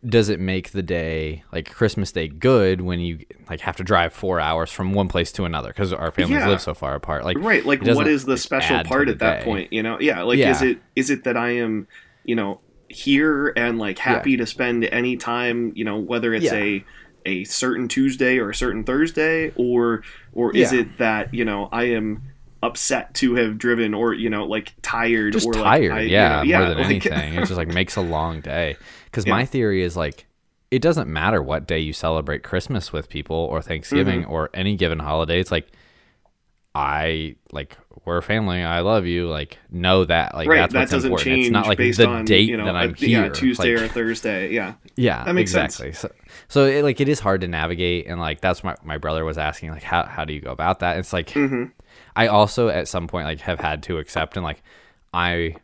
does it make the day like christmas day good when you like have to drive four hours from one place to another because our families Yeah. live so far apart like right like what is the special part at that day. point you know yeah like Yeah. is it is it that i am you know here and like happy to spend any time you know whether it's Yeah. a a certain tuesday or a certain thursday or or is Yeah. it that you know i am upset to have driven or you know like tired just or like, tired I- you yeah, know, yeah more than like- anything it just like makes a long day because Yeah. my theory is like it doesn't matter what day you celebrate christmas with people or thanksgiving Mm-hmm. or any given holiday it's like i like we're a family i love you like know that like right that's that what's doesn't important. Change it's not like based the on date you know that a- i'm here yeah tuesday like, or thursday yeah. Yeah That makes sense. exactly. So, so it, like it is hard to navigate and like that's my, my brother was asking like how, how do you go about that? It's like hmm I also at some point like have had to accept and like I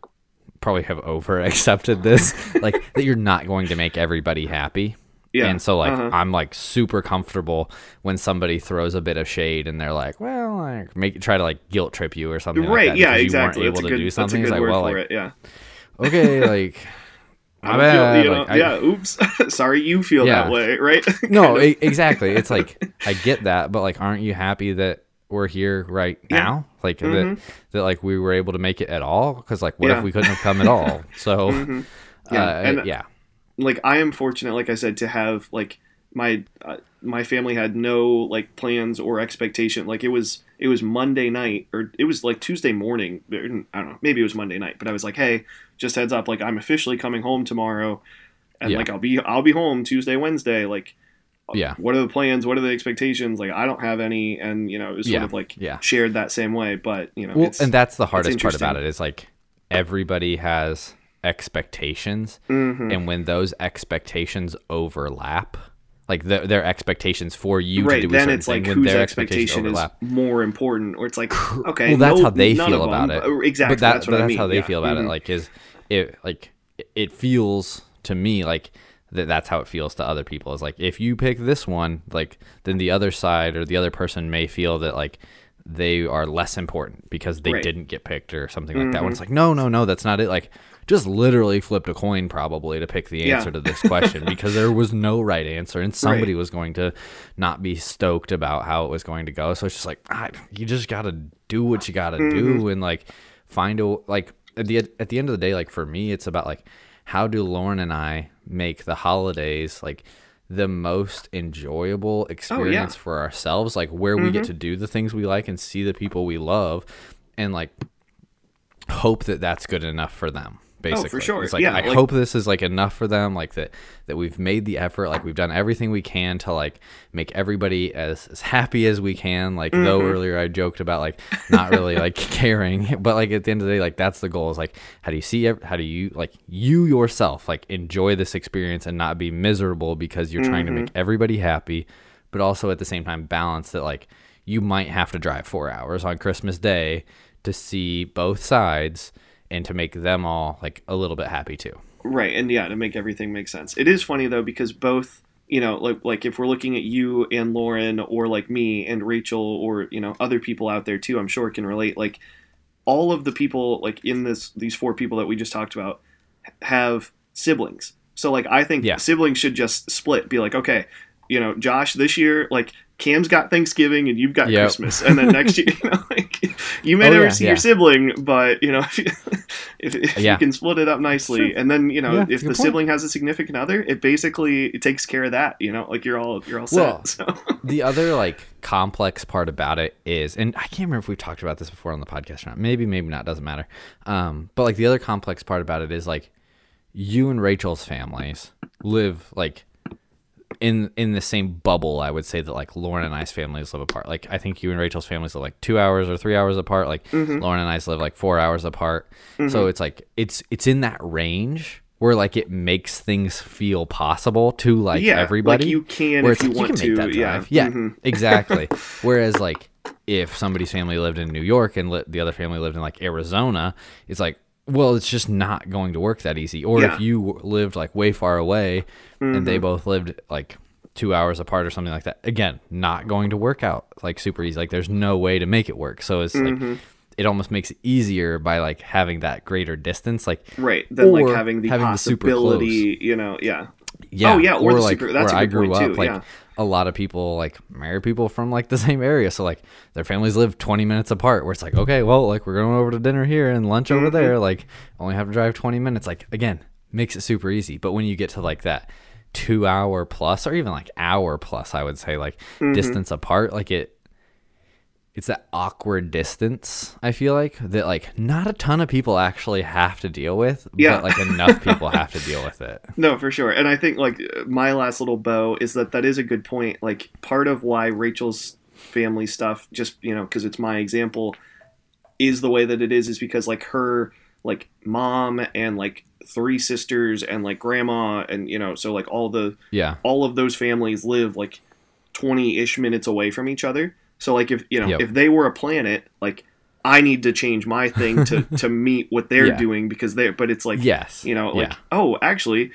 probably have over accepted this like that you're not going to make everybody happy. Yeah And so like uh-huh. I'm like super comfortable when somebody throws a bit of shade and they're like, well, like make try to like guilt trip you or something. like right that yeah exactly You that's weren't a able good to do that's a something. good It's like, word well, for like it yeah okay, like I feel- you know, like, I- yeah oops sorry you feel Yeah. that way right no, exactly. It's like I get that, but like, aren't you happy that we're here right Yeah. now? Like Mhm. that, that like we were able to make it at all? Because like, what Yeah. if we couldn't have come at all? So, Mhm. yeah, Yeah, uh, and- yeah, like I am fortunate, like I said, to have like my uh, my family had no like plans or expectation. Like it was it was Monday night or it was like Tuesday morning. I don't know. Maybe it was Monday night, but I was like, hey, just heads up, like I'm officially coming home tomorrow, and Yeah. like I'll be I'll be home Tuesday Wednesday. Like Yeah. what are the plans? What are the expectations? Like I don't have any, and you know it was sort Yeah, of like yeah. shared that same way. But you know, Well, it's, and that's the hardest part about it is like everybody has expectations, Mhm. and when those expectations overlap, like the, their expectations for you right to do then certain it's like when whose their expectation is more important, or it's like okay, well, that's no- how they feel about them, it. but- Exactly, But that, that's but what I that's mean. how they yeah. feel about Mhm. it. Like, is it like it feels to me like that? That's how it feels to other people. Is like if you pick this one, like then the other side or the other person may feel that like they are less important because they Right. didn't get picked or something like that. When it's like, no, no, no, that's not it. Like, just literally flipped a coin probably to pick the Yeah. answer to this question because there was no right answer and somebody was going to not be stoked about how it was going to go. So it's just like, ah, you just got to do what you got to do and like find a, like, at the, at the end of the day, like for me, it's about like, how do Lauren and I make the holidays like the most enjoyable experience for ourselves, like where we get to do the things we like and see the people we love, and like hope that that's good enough for them. Basically, Oh, for sure. It's like Yeah, I like- hope this is like enough for them, like that that we've made the effort, like we've done everything we can to like make everybody as as happy as we can. Like though Mm-hmm. earlier I joked about like not really like caring, but like at the end of the day, like that's the goal. Is like how do you see how do you like you yourself like enjoy this experience and not be miserable because you're trying to Mm-hmm. make everybody happy, but also at the same time balance that like you might have to drive four hours on Christmas Day to see both sides and to make them all like a little bit happy too. Right, and yeah, to make everything make sense. It is funny though because both, you know, like like if we're looking at you and Lauren or like me and Rachel or, you know, other people out there too, I'm sure can relate like all of the people like in this these four people that we just talked about have siblings. So like I think Yeah. siblings should just split, be like, okay, you know, Josh, this year like Cam's got Thanksgiving and you've got Yep. Christmas, and then next year, you know, like you may Oh, never yeah, see yeah. your sibling, but you know, if, you, if, if Yeah. you can split it up nicely, Sure. and then you know, Yeah, if the point. sibling has a significant other, it basically it takes care of that. You know, like you're all you're all set. Well, so the other like complex part about it is, and I can't remember if we talked about this before on the podcast or not. Maybe, maybe not. Doesn't matter. Um, but like the other complex part about it is like you and Rachel's families live like in in the same bubble. I would say that like Lauren and I's families live apart. Like I think you and Rachel's families live like two hours or three hours apart. Like Mm-hmm. Lauren and I's live like four hours apart. So it's like it's it's in that range. Where like it makes things feel possible to like Yeah, like, everybody. you can where if you like, want can make to, that yeah. drive. Yeah, Mhm. exactly. Whereas like if somebody's family lived in New York and li- the other family lived in like Arizona, it's like well, it's just not going to work that easy. Or Yeah. Mm-hmm. if you lived like way far away and they both lived like two hours apart or something like that, again, not going to work out like super easy. Like there's no way to make it work. So it's Mm-hmm. like it almost makes it easier by like having that greater distance. Like right, then like having the having the super close. possibility, you know, yeah, yeah, Oh, yeah, or the like super- that's a where I grew up, too, like yeah. a lot of people like marry people from like the same area, so like their families live twenty minutes apart. Where it's like, okay, well, like we're going over to dinner here and lunch Mm-hmm. over there, like only have to drive twenty minutes. Like again, makes it super easy. But when you get to like that two hour plus, or even like hour plus, I would say like Mm-hmm. distance apart, like it. It's that awkward distance. I feel like that, like not a ton of people actually have to deal with, Yeah. but like enough people have to deal with it. No, for sure. And I think like my last little bow is that that is a good point. Like part of why Rachel's family stuff just, you know, cuz it's my example is the way that it is is because like her like mom and like three sisters and like grandma and you know, so like all the Yeah, all of those families live like 20-ish minutes away from each other. So like if, you know, Yep. if they were a planet, like I need to change my thing to to meet what they're Yeah. doing because they're but it's like yes, you know like yeah. oh actually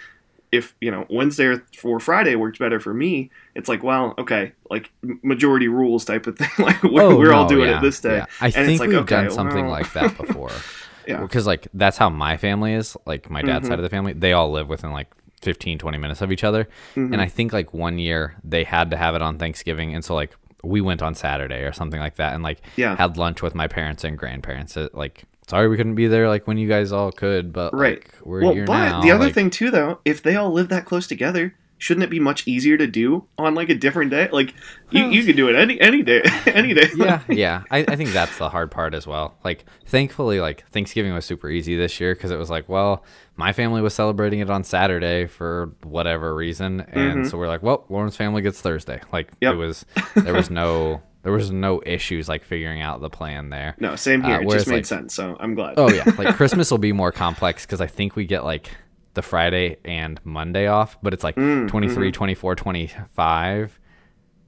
if you know wednesday or or friday works better for me it's like well okay like majority rules type of thing like we're, Oh, we're all doing yeah, it this day. I And think like, we've okay, done something well- like that before. Yeah. Because like that's how my family is. Like my dad's Mhm. side of the family, they all live within like 15, 20 minutes of each other. Mhm. And I think like one year they had to have it on Thanksgiving, and so like we went on Saturday or something like that, and like Yeah. had lunch with my parents and grandparents. It, like sorry we couldn't be there like when you guys all could, but Right. like, we're well here but now. the other like- thing too though if they all live that close together shouldn't it be much easier to do on like a different day? Like you, you could do it any any day, any day. yeah, yeah. I, I think that's the hard part as well. Like, thankfully, like Thanksgiving was super easy this year because it was like, well, my family was celebrating it on Saturday for whatever reason, and so we're like, well, Lauren's family gets Thursday. Like, Yep. it was there was no there was no issues like figuring out the plan there. No, same Uh, here. it just made like- sense, so I'm glad. Oh yeah, like Christmas will be more complex because I think we get like the Friday and Monday off, but it's like Mm, 23, mm-hmm. 24, 25,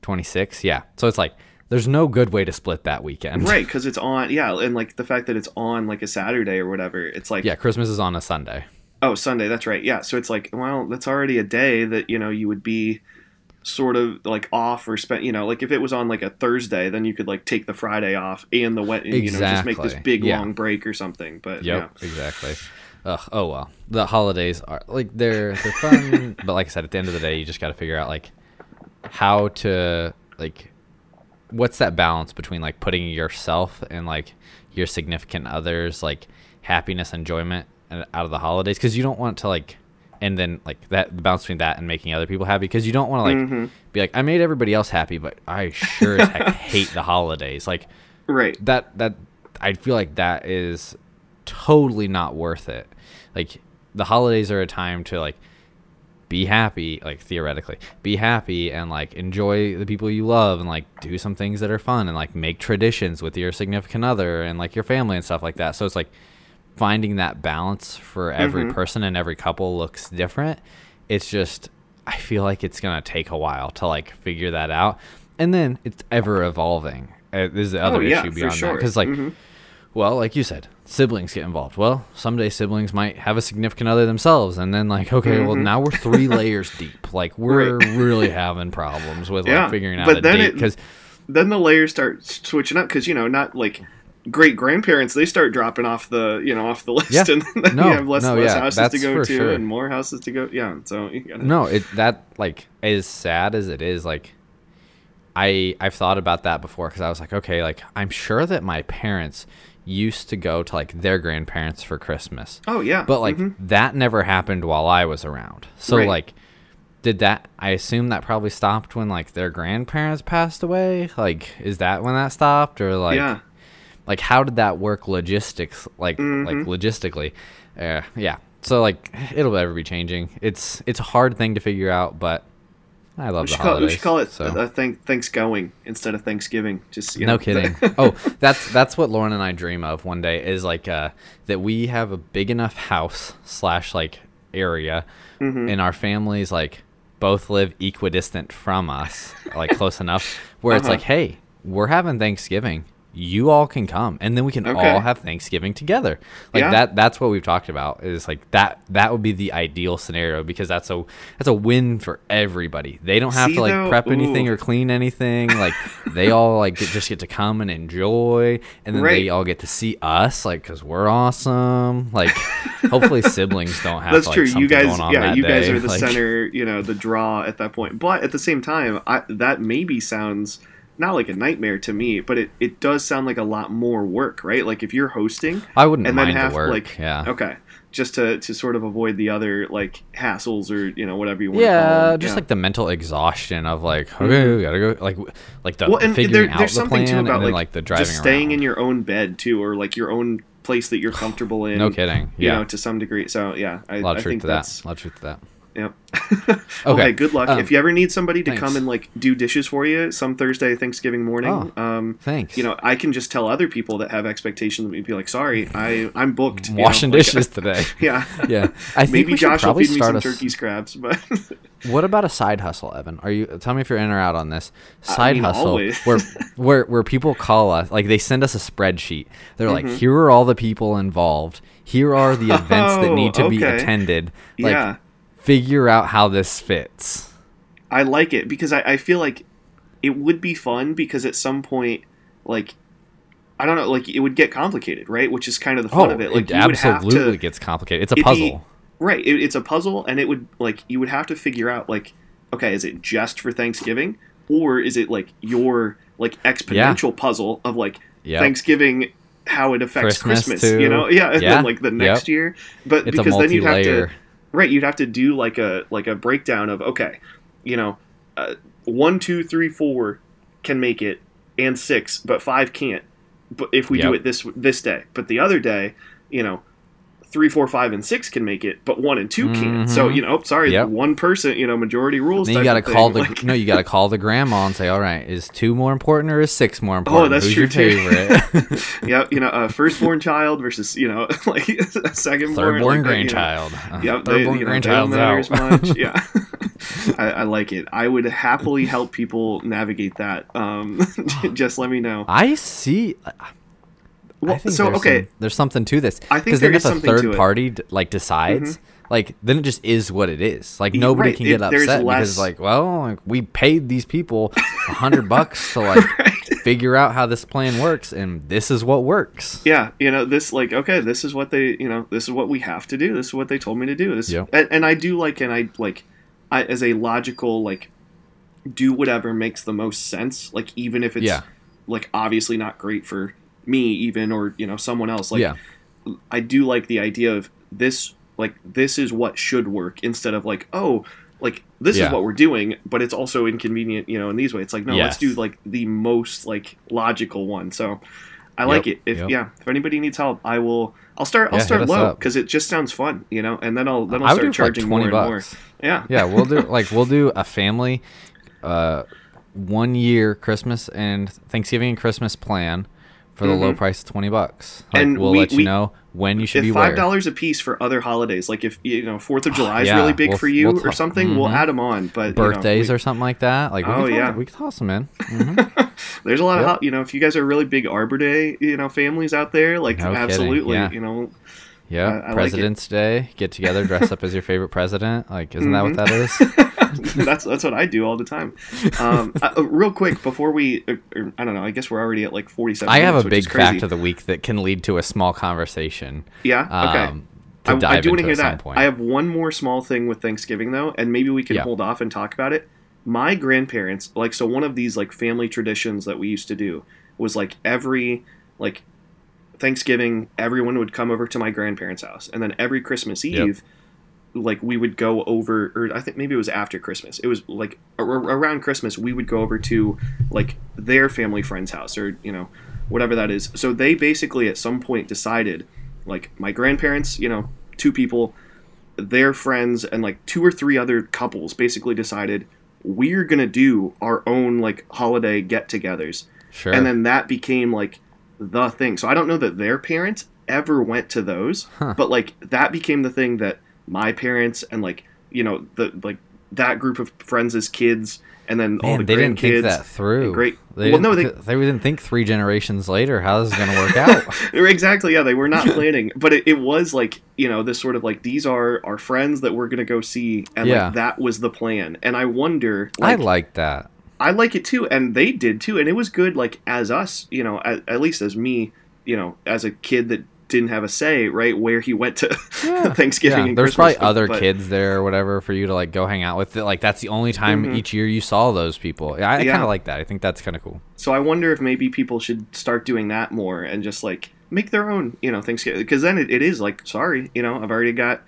26. Yeah. So it's like there's no good way to split that weekend. right, because it's on. Yeah, and like the fact that it's on like a Saturday or whatever. It's like Yeah, Christmas is on a Sunday. Oh, Sunday. That's right. Yeah. So it's like, well, that's already a day that you know you would be sort of like off or spent. You know, like if it was on like a Thursday, then you could like take the Friday off and the wet. You know, just make this big Yeah. long break or something. But Yep, exactly. Ugh, oh well. The holidays are like they're they're fun, but like I said, at the end of the day, you just got to figure out like how to like what's that balance between like putting yourself and like your significant others like happiness enjoyment out of the holidays because you don't want to like and then like that the balance between that and making other people happy because you don't want to like Mhm. be like I made everybody else happy, but I sure as heck hate the holidays. Like. Right. that that I feel like that is totally not worth it. Like the holidays are a time to like be happy, like theoretically, be happy and like enjoy the people you love and like do some things that are fun and like make traditions with your significant other and like your family and stuff like that. So it's like finding that balance for every Mhm. person and every couple looks different. It's just I feel like it's gonna take a while to like figure that out, and then it's ever evolving. Uh, this is the other oh yeah, issue beyond that because like Mhm. well, like you said, siblings get involved. Well, someday siblings might have a significant other themselves, and then like, okay, well Mhm. now we're three layers deep. Like we're Right. really having problems with Yeah, like figuring out but a then date it- because then the layers start switching up because you know not like great grandparents they start dropping off the you know off the list Yeah. and then No, you have less, no, less yeah, houses to go to sure. and more houses to go yeah so you gotta, no, it that like as sad as it is, like I I've thought about that before because I was like, okay, like I'm sure that my parents used to go to like their grandparents for Christmas. oh yeah But like Mhm. that never happened while I was around. So Right. like did that I assume that probably stopped when like their grandparents passed away? Like is that when that stopped or like yeah like how did that work logistics like like Mhm. logistically? Uh, yeah. So like it'll ever be changing. It's it's a hard thing to figure out, but I love we the should, call, holidays. we should call it so. uh, thank, Thanksgiving instead of Thanksgiving. Just you no kidding. oh, that's that's what Lauren and I dream of one day is like uh, that we have a big enough house slash like area, Mhm. and our families like both live equidistant from us, like close enough where it's Uh-huh. like, hey, we're having Thanksgiving. You all can come, and then we can Okay. all have Thanksgiving together. Like Yeah. that. That's what we've talked about. Is like that. That would be the ideal scenario because that's a that's a win for everybody. They don't have See, to like though- prep anything or clean anything. Like they all like get, just get to come and enjoy, and then they all get to see us, like because we're awesome. Like hopefully siblings don't have. That's like, true. You guys, going on yeah, you guys day. are the Like, center, you know, the draw at that point. But at the same time, I, that maybe sounds not like a nightmare to me, but it, it does sound like a lot more work, right? Like if you're hosting, I wouldn't and then mind have the work. like, yeah. okay, just to to sort of avoid the other like hassles or you know whatever you want. to call Yeah, just Yeah. like the mental exhaustion of like, mm-hmm. okay, we gotta go, like, like the, well, and figuring there, out there's the something plan, too about and then like, like the driving just staying around. in your own bed too, or like your own place that you're comfortable in. no kidding. You Yeah, know, to some degree. So yeah, I, a lot I truth think to that. that's A lot of truth to that. Yep. Okay. okay. Good luck. Um, if you ever need somebody to thanks. come and like do dishes for you some Thursday, Thanksgiving morning, um, Thanks. you know, I can just tell other people that have expectations that we'd be like, "Sorry, I I'm booked." You know, washing like, dishes today. yeah. Yeah, I think Maybe Josh will feed me some a. turkey scraps, but What about a side hustle, Evan? Are you? Tell me if you're in or out on this. Side mean, hustle, always. where where where people call us, like they send us a spreadsheet. They're like, Mm-hmm. here are all the people involved. Here are the events that Oh, need to be attended. Like, yeah, figure out how this fits. I like it because I, I feel like it would be fun because at some point, like. I don't know, like it would get complicated, right? Which is kind of the fun oh, of it. Like it you would have absolutely to, gets complicated. It's a it'd be- puzzle. Right, it, it's a puzzle, and it would like you would have to figure out like, okay, is it just for Thanksgiving, or is it like your like exponential puzzle of like Yep. Thanksgiving, how it affects Christmas, Christmas, you know? Yeah, and Yeah, then like the next yep. year, but It's because then you'd have to right you'd have to do like a like a breakdown of okay you know uh, one two three four can make it and six but five can't. But if we do it this this day. But the other day you know three four five and six can make it but one and 2 can't so Mhm. you know oh, sorry Yep. one person you know majority rules Then you got to call thing. the Like- no. You got to call the grandma and say, "All right, is two more important or is six more important? Oh, that's Who's true, your too. favorite? yep, you know a firstborn child versus you know like a second Third born like, you know, grandchild. Uh, Yep, you know, they don't grandchild's matter out. much. Yeah, I, I like it. I would happily help people navigate that. Um, just let me know. I see. Well, I think so there's okay, some- there's something to this. I think because there then if a third it. Mm-hmm. party d- like decides, like then it just is what it is. Like nobody right, can get there's upset less- because like, well, like, we paid these people a hundred bucks to like Right. figure out how this plan works, and this is what works. yeah, you know this. Like, okay, this is what they, you know, this is what we have to do. This is what they told me to do. This, Yep. and, and I do like, and I like, I as a logical like, do whatever makes the most sense. Like, even if it's Yeah. like obviously not great for me, even or you know someone else. Like, yeah, I do like the idea of this like this is what should work instead of like oh like this Yeah. is what we're doing but it's also inconvenient you know in these ways. It's like no let's do like the most like logical one. So I like it. If yep. yeah if anybody needs help I will I'll start I'll Yeah, start low because it just sounds fun you know and then I'll then I I'll do start charging like more and more. yeah. Yeah, we'll do like we'll do a family, uh, one year Christmas and Thanksgiving and Christmas plan for the low Mhm. price of twenty bucks. Like, And we'll we- let you we- know when you should be five dollars a piece for other holidays like if you know Fourth of July is Yeah, really big we'll- for you we'll or something we'll mhm. add them on but you know, Birthdays we- or something like that. Like we Oh, yeah. we can toss them in. Mhm. There's a lot Yep. of you know, if you guys are really big Arbor Day, you know, families out there, like No absolutely, yeah. you know, Yeah, I like it. President's Day, get together, dress up as your favorite president. Like, isn't that what that is? that's that's what I do all the time. Um, uh, uh, real quick before we, uh, I don't know, I guess we're already at like 47. I have a big fact of the week that can lead to a small conversation. Yeah. Okay. Um, to I, I do want to hear that. point. I have one more small thing with Thanksgiving though, and maybe we can Yeah. hold off and talk about it. My grandparents, like, so one of these like family traditions that we used to do was like every like Thanksgiving, everyone would come over to my grandparents' house, and then every Christmas Yep. Eve, like we would go over, or I think maybe it was after Christmas. It was like ar- around Christmas, we would go over to like their family friend's house, or you know, whatever that is. So they basically at some point decided, like my grandparents, you know, two people, their friends, and like two or three other couples basically decided we're gonna do our own like holiday get-togethers sure. and then that became like the thing. So I don't know that their parents ever went to those, Huh. but like that became the thing that my parents and like you know the like that group of friends as kids, and then all the they didn't think that through. great- They well, didn't, no, they- they didn't think three generations later how this is going to work out. exactly, yeah, they were not planning, but it, it was like you know this sort of like these are our friends that we're gonna go see, and Yeah. like that was the plan. And I wonder, I like, like that. I like it too, and they did too, and it was good. Like as us, you know, at, at least as me, you know, as a kid that didn't have a say, right, where he went to Yeah. Thanksgiving. Yeah, and there's Christmas, probably other but- kids there or whatever for you to like go hang out with. Like that's the only time Mhm. each year you saw those people. Yeah, I, I Yeah. kind of like that. I think that's kind of cool. So I wonder if maybe people should start doing that more and just like make their own, you know, Thanksgiving. Because then it, it is like, sorry, you know, I've already got,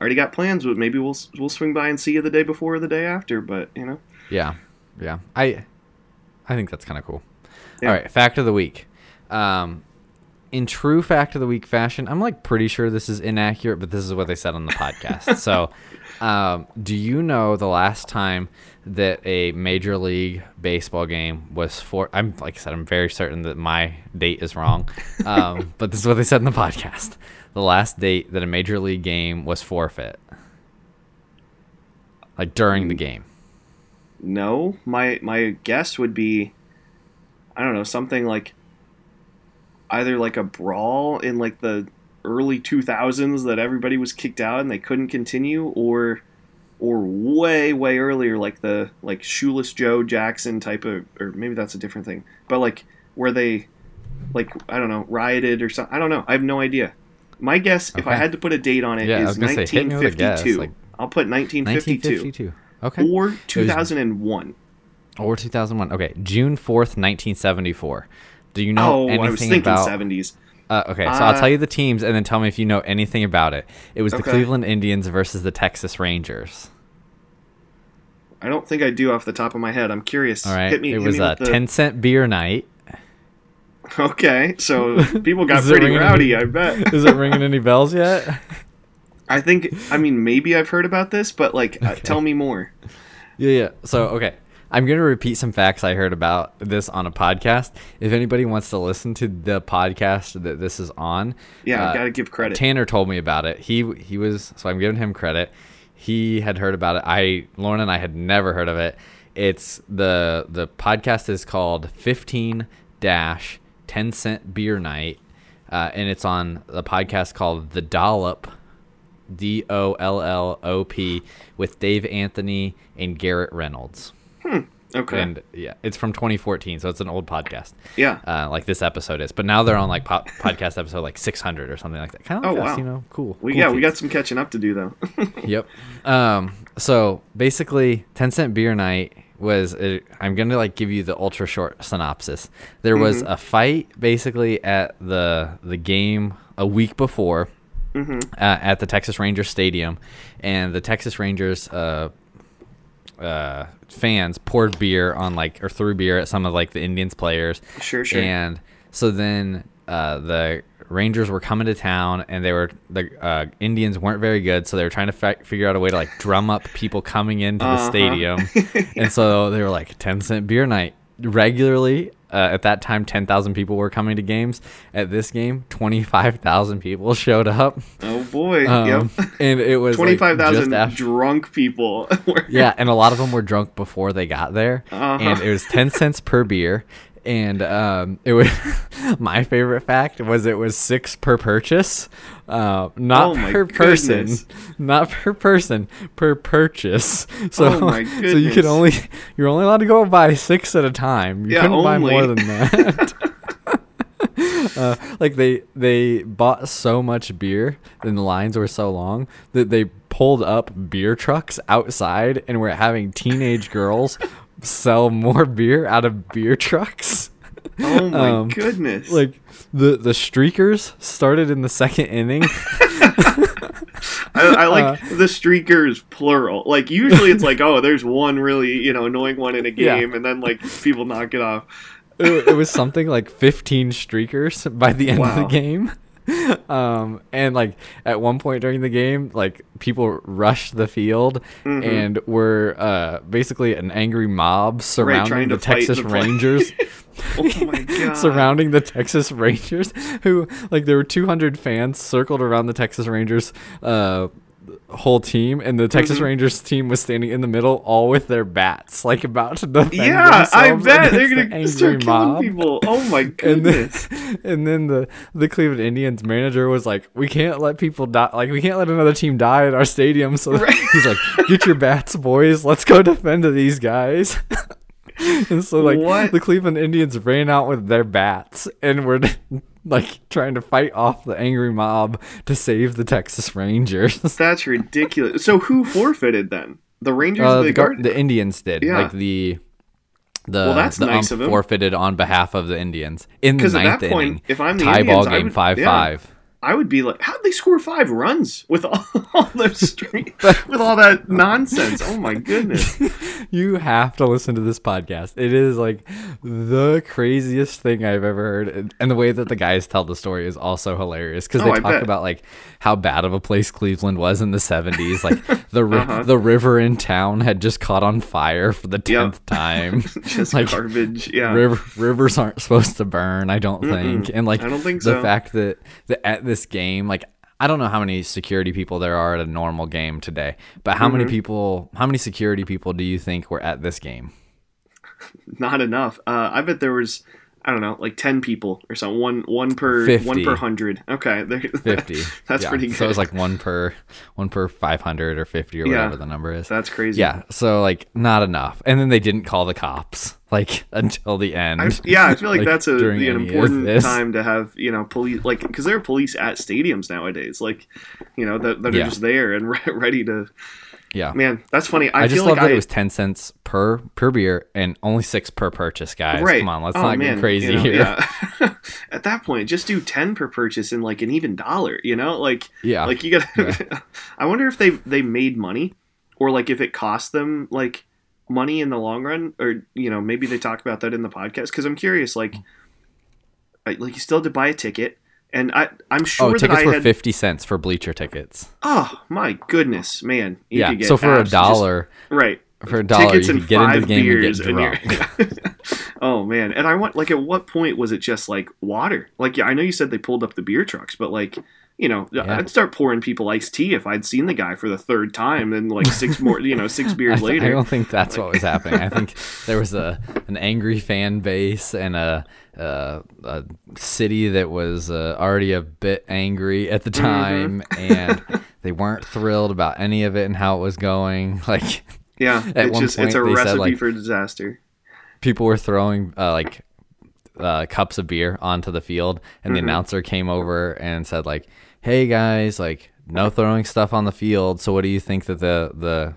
already got plans, but maybe we'll we'll swing by and see you the day before or the day after. But you know, Yeah, yeah. I I think that's kind of cool. Yeah. All right, fact of the week. Um, in true fact of the week fashion, I'm like pretty sure this is inaccurate, but this is what they said on the podcast. so, um, do you know the last time that a major league baseball game was for? I'm like I said, I'm very certain that my date is wrong, um, but this is what they said in the podcast. The last date that a major league game was forfeit, like during the game. No, my my guess would be, I don't know, something like either like a brawl in like the early 2000s that everybody was kicked out and they couldn't continue or or way way earlier like the like shoeless joe jackson type of or maybe that's a different thing but like where they like i don't know rioted or something i don't know i have no idea. My guess if i had to put a date on it is Yeah, I was gonna say, hit me with a guess, 1952 like- i'll put 1952 1952. Okay. or 2001 Or 2001. Okay, June 4th, 1974. Do you know oh anything i was thinking about 70s Uh, okay, so I'll tell you the teams and then tell me if you know anything about it. It was the Cleveland Indians versus the Texas Rangers. I don't think I do off the top of my head. I'm curious. All right, Hit me. it was a the- 10 cent beer night. Okay, so people got pretty rowdy. any- I bet. Is it ringing any bells yet? I think. I mean, maybe I've heard about this, but like, uh, tell me more. Yeah, yeah. So, okay. I'm going to repeat some facts I heard about this on a podcast. If anybody wants to listen to the podcast that this is on, Yeah, uh, gotta give credit. Tanner told me about it. He he was so I'm giving him credit. He had heard about it. I Lauren and I had never heard of it. It's the the podcast is called 15 dash 10 cent beer night, uh, and it's on the podcast called The Dollop, D O L L O P, with Dave Anthony and Garrett Reynolds. okay. And yeah, it's from 2014, so it's an old podcast. yeah. Uh, like this episode is, but now they're on like pop- podcast episode like 600 or something like that. Kind of like Oh, us, wow. you know, cool. we cool yeah we got some catching up to do though. Yep. Um. So basically, 10 cent beer night was. i I'm gonna like give you the ultra short synopsis. There was Mm-hmm. a fight basically at the the game a week before. Mm-hmm. Uh, at the Texas Rangers Stadium, and the Texas Rangers uh, uh, fans poured beer on like or threw beer at some of like the Indians players. Sure, sure. And so then uh, the Rangers were coming to town, and they were the uh, Indians weren't very good, so they were trying to fi- figure out a way to like drum up people coming into the Uh-huh. stadium, and so they were like ten cent beer night regularly. Uh, at that time, ten thousand people were coming to games. At this game, twenty five thousand people showed up. oh boy. Um, yep. and it was Twenty like, five thousand just after- drunk people. were- yeah, and a lot of them were drunk before they got there, Uh-huh. and it was ten cents per beer. And um, it was my favorite fact was it was six per purchase, uh, not Oh per person, goodness. not per person, per purchase. So, Oh my so you could only you're only allowed to go buy six at a time. You Yeah, couldn't buy more than that. uh, like they they bought so much beer and the lines were so long that they pulled up beer trucks outside and were having teenage girls sell more beer out of beer trucks. Oh my Um, goodness. Like the the streakers started in the second inning. I, I like uh, the streakers plural. Like usually it's like, oh, there's one really you know annoying one in a Yeah. game, and then like people knock it off. it, it was something like 15 streakers by the end of the game. Um, and like at one point during the game, like people rushed the field Mhm. and were uh, basically an angry mob surrounding the Texas the Rangers. Oh my god. surrounding the Texas Rangers, who like there were 200 fans circled around the Texas Rangers uh, whole team, and the Texas Mhm. Rangers team was standing in the middle, all with their bats, like about to defend Yeah, I bet they're against the gonna start killing mob. people. Oh my And goodness. then, and then the the Cleveland Indians manager was like, "We can't let people die. Like, we can't let another team die at our stadium." So Right. he's like, "Get your bats, boys. Let's go defend these guys." and so, like, What? the Cleveland Indians ran out with their bats and were like trying to fight off the angry mob to save the Texas Rangers. That's ridiculous. So who forfeited then? The Rangers, Uh, or the, Gar- the Indians did. Yeah. Like the the Well, that's the nice of forfeited on behalf of the Indians in the ninth that point, inning. if I'm the tie Indians, ball game would- five yeah. five. I would be like, how'd they score five runs with all, all those with all that nonsense? Oh my goodness. you have to listen to this podcast. It is like the craziest thing I've ever heard, and, the way that the guys tell the story is also hilarious because Oh, they I talk about like how bad of a place Cleveland was in the '70s. Like the ri- Uh-huh. the river in town had just caught on fire for the tenth time. Just Like, garbage. Yeah. River, rivers aren't supposed to burn, I don't think. And like I don't think the so. fact that, at this game, like I don't know how many security people there are at a normal game today, but how many Mm-hmm. people, how many security people do you think were at this game? Not enough. Uh, I bet there was, I don't know, like ten people or something. One one per 50. one per hundred. Okay. there- Fifty. That's Yeah. pretty good. So it was like one per one per five hundred or fifty or Yeah. whatever the number is. That's crazy. Yeah. So like not enough, and then they didn't call the cops like until the end. I, yeah, I feel like, Like, that's a, an important time to have you know police like because there are police at stadiums nowadays like you know that, that are Yeah. just there and re- ready to yeah. man that's funny I, I, just love like that I, it was ten cents per per beer and only six per purchase, guys. right Come on, let's Oh, not man, get crazy you know, here. yeah. at that point, just do ten per purchase and like an even dollar. You know, like Yeah. like you got. I wonder if they they made money, or like if it cost them like money in the long run, or you know maybe they talk about that in the podcast. Because I'm curious, like, like you still had to buy a ticket, and I I'm oh, sure oh, that tickets I were had. fifty cents for bleacher tickets. oh my goodness, man! You yeah. So for a abs- just- dollar, right? for a dollar, tickets you and get into the game beers, and get drunk. oh man! And I want like at what point was it just like water? Like yeah, I know you said they pulled up the beer trucks, but like you know, Yeah. I'd start pouring people iced tea if I'd seen the guy for the third time, and like six more, you know, six I, beers later. I don't think that's what was happening. I think there was a an angry fan base and a a, a city that was uh, already a bit angry at the Mm-hmm. time, and they weren't thrilled about any of it and how it was going. Like Yeah, At it's just it's a they said, recipe like- for disaster. people were throwing uh, like uh, cups of beer onto the field, and the announcer came over and said like, "Hey guys, like no throwing stuff on the field. So what do you think that the the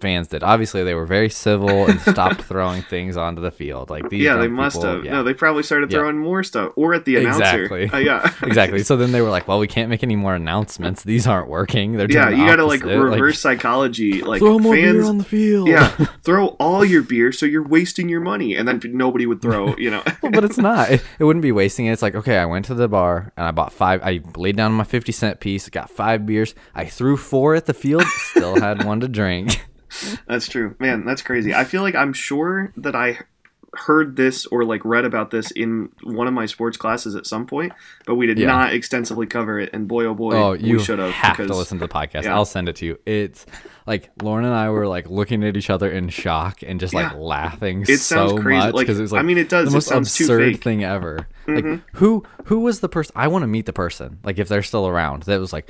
fans did? Obviously, they were very civil and stopped throwing things onto the field. Like these, Yeah, they must people- have. yeah. No, they probably started Yeah. throwing more stuff, or at the announcer. Exactly. Uh, yeah, exactly. So then they were like, "Well, we can't make any more announcements. These aren't working. They're yeah. You got to like reverse psychology. Like throw more fans, beer on the field. yeah, throw all your beer so you're wasting your money, and then nobody would throw. You know, Well, but it's not. It, it wouldn't be wasting it. It's like, okay, I went to the bar and I bought five. I laid down my 50 cent piece, got five beers. I threw four at the field, still had one to drink. That's true. Man, that's crazy. I feel like I'm sure that I heard this or like read about this in one of my sports classes at some point, but we did Yeah. not extensively cover it. And boy, oh boy, Oh, you should have. have because, to listen to the podcast. yeah. I'll send it to you. It's like Lauren and I were like looking at each other in shock and just like Yeah. laughing It sounds crazy. much Like, because it was like I mean, it does. the most absurd. Mm-hmm. thing ever. Like who who was the person? I want to meet the person. Like if they're still around, that was like.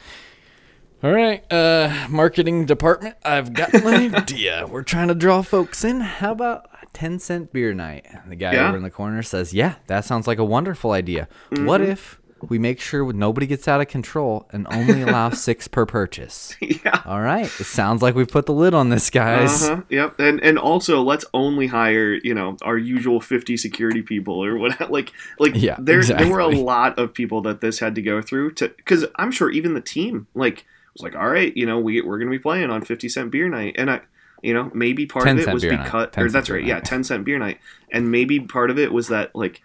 All right, uh, marketing department. I've got an idea. We're trying to draw folks in. How about a ten cent beer night? And the guy Yeah. over in the corner says, "Yeah, that sounds like a wonderful idea. What Mm-hmm. if we make sure nobody gets out of control and only allow six per purchase?" yeah. All right, it sounds like we've put the lid on this, guys. Uh-huh. Yep. And and also let's only hire, you know, our usual 50 security people or what like like Yeah, there there were a exactly. lot of people that this had to go through to cuz I'm sure even the team like was like, "All right, you know, we we're going to be playing on 50 cent beer night." And I you know, maybe part of it was because or that's right. Yeah, 10 cent beer night. And maybe part of it was that like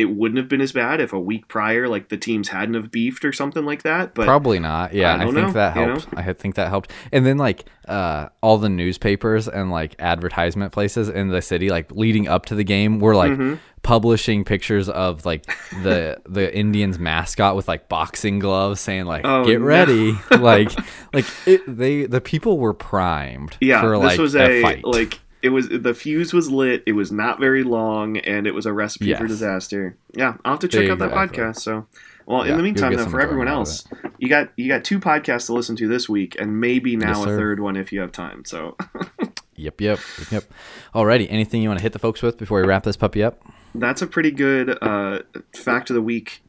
it wouldn't have been as bad if a week prior like the teams hadn't have beefed or something like that, but Probably not. Yeah, I I, think know, that you helped. I think that helped. And then like uh, all the newspapers and like advertisement places in the city, like leading up to the game, were like Mm-hmm. publishing pictures of like the the Indians mascot with like boxing gloves, saying like Oh, "Get no. ready!" like like it, they the people were primed. Yeah, for this like was a, a, fight. like it was the fuse was lit. It was not very long, and it was a recipe for disaster. Yeah, I'll have to check out that podcast. So, well, Yeah, in the meantime, though, for everyone enjoyment out of else, you got you got two podcasts to listen to this week, and maybe now Yes, a third one if you have time. So, Yep, yep, yep. Alrighty, anything you want to hit the folks with before we wrap this puppy up? that's a pretty good uh, fact of the week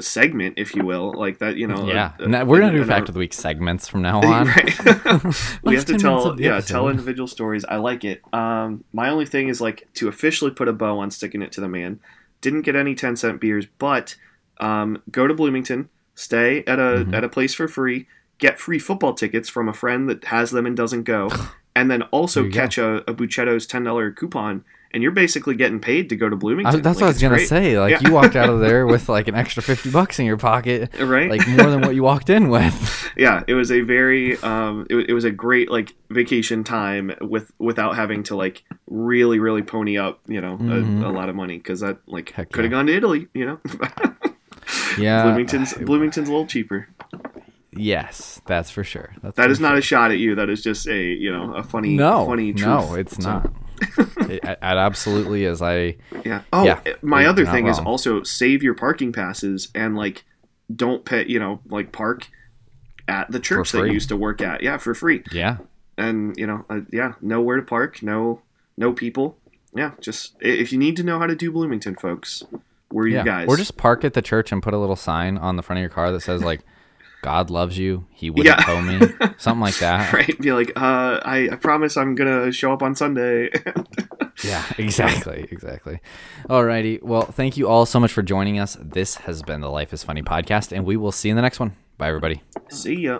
segment, if you will. Like that, you know. yeah, uh, Now, we're gonna do uh, fact of the week segments from now on. We have to tell yeah episode. tell individual stories. I like it. Um, my only thing is like to officially put a bow on sticking it to the man. Didn't get any ten cent beers, but um, go to Bloomington, stay at a Mm-hmm. at a place for free, get free football tickets from a friend that has them and doesn't go, and then also you go. catch a, a Bucceto's ten dollar coupon, and you're basically getting paid to go to I, Bloomington. that's Like, what I was gonna great. say. Like Yeah. you walked out of there with like an extra fifty bucks in your pocket, Right? like more than what you walked in with. yeah it was a very um it, it was a great like vacation time with without having to like really really pony up you know Mhm. a, a lot of money because that like could have yeah. gone to italy you know Yeah, bloomington's bloomington's a little cheaper Yes, that's for sure. That's that for is not a shot at you that is just a you know a funny no, funny truth no, it's So, not. It, it absolutely is. I yeah oh Yeah, my other thing is also save your parking passes and like don't pay you know like park at the church that you used to work at yeah for free yeah, and you know, uh, yeah, know where to park, no, no people. Yeah, just if you need to know how to do Bloomington, folks, we're yeah. you guys. Or just park at the church and put a little sign on the front of your car that says like, "God loves you. He wouldn't Yeah. tow me," something like that. right. Be like, uh, I, I promise I'm gonna show up on Sunday. Yeah, exactly, exactly. Alrighty. Well, thank you all so much for joining us. This has been the Life is Funny podcast, and we will see you in the next one. Bye, everybody. See ya.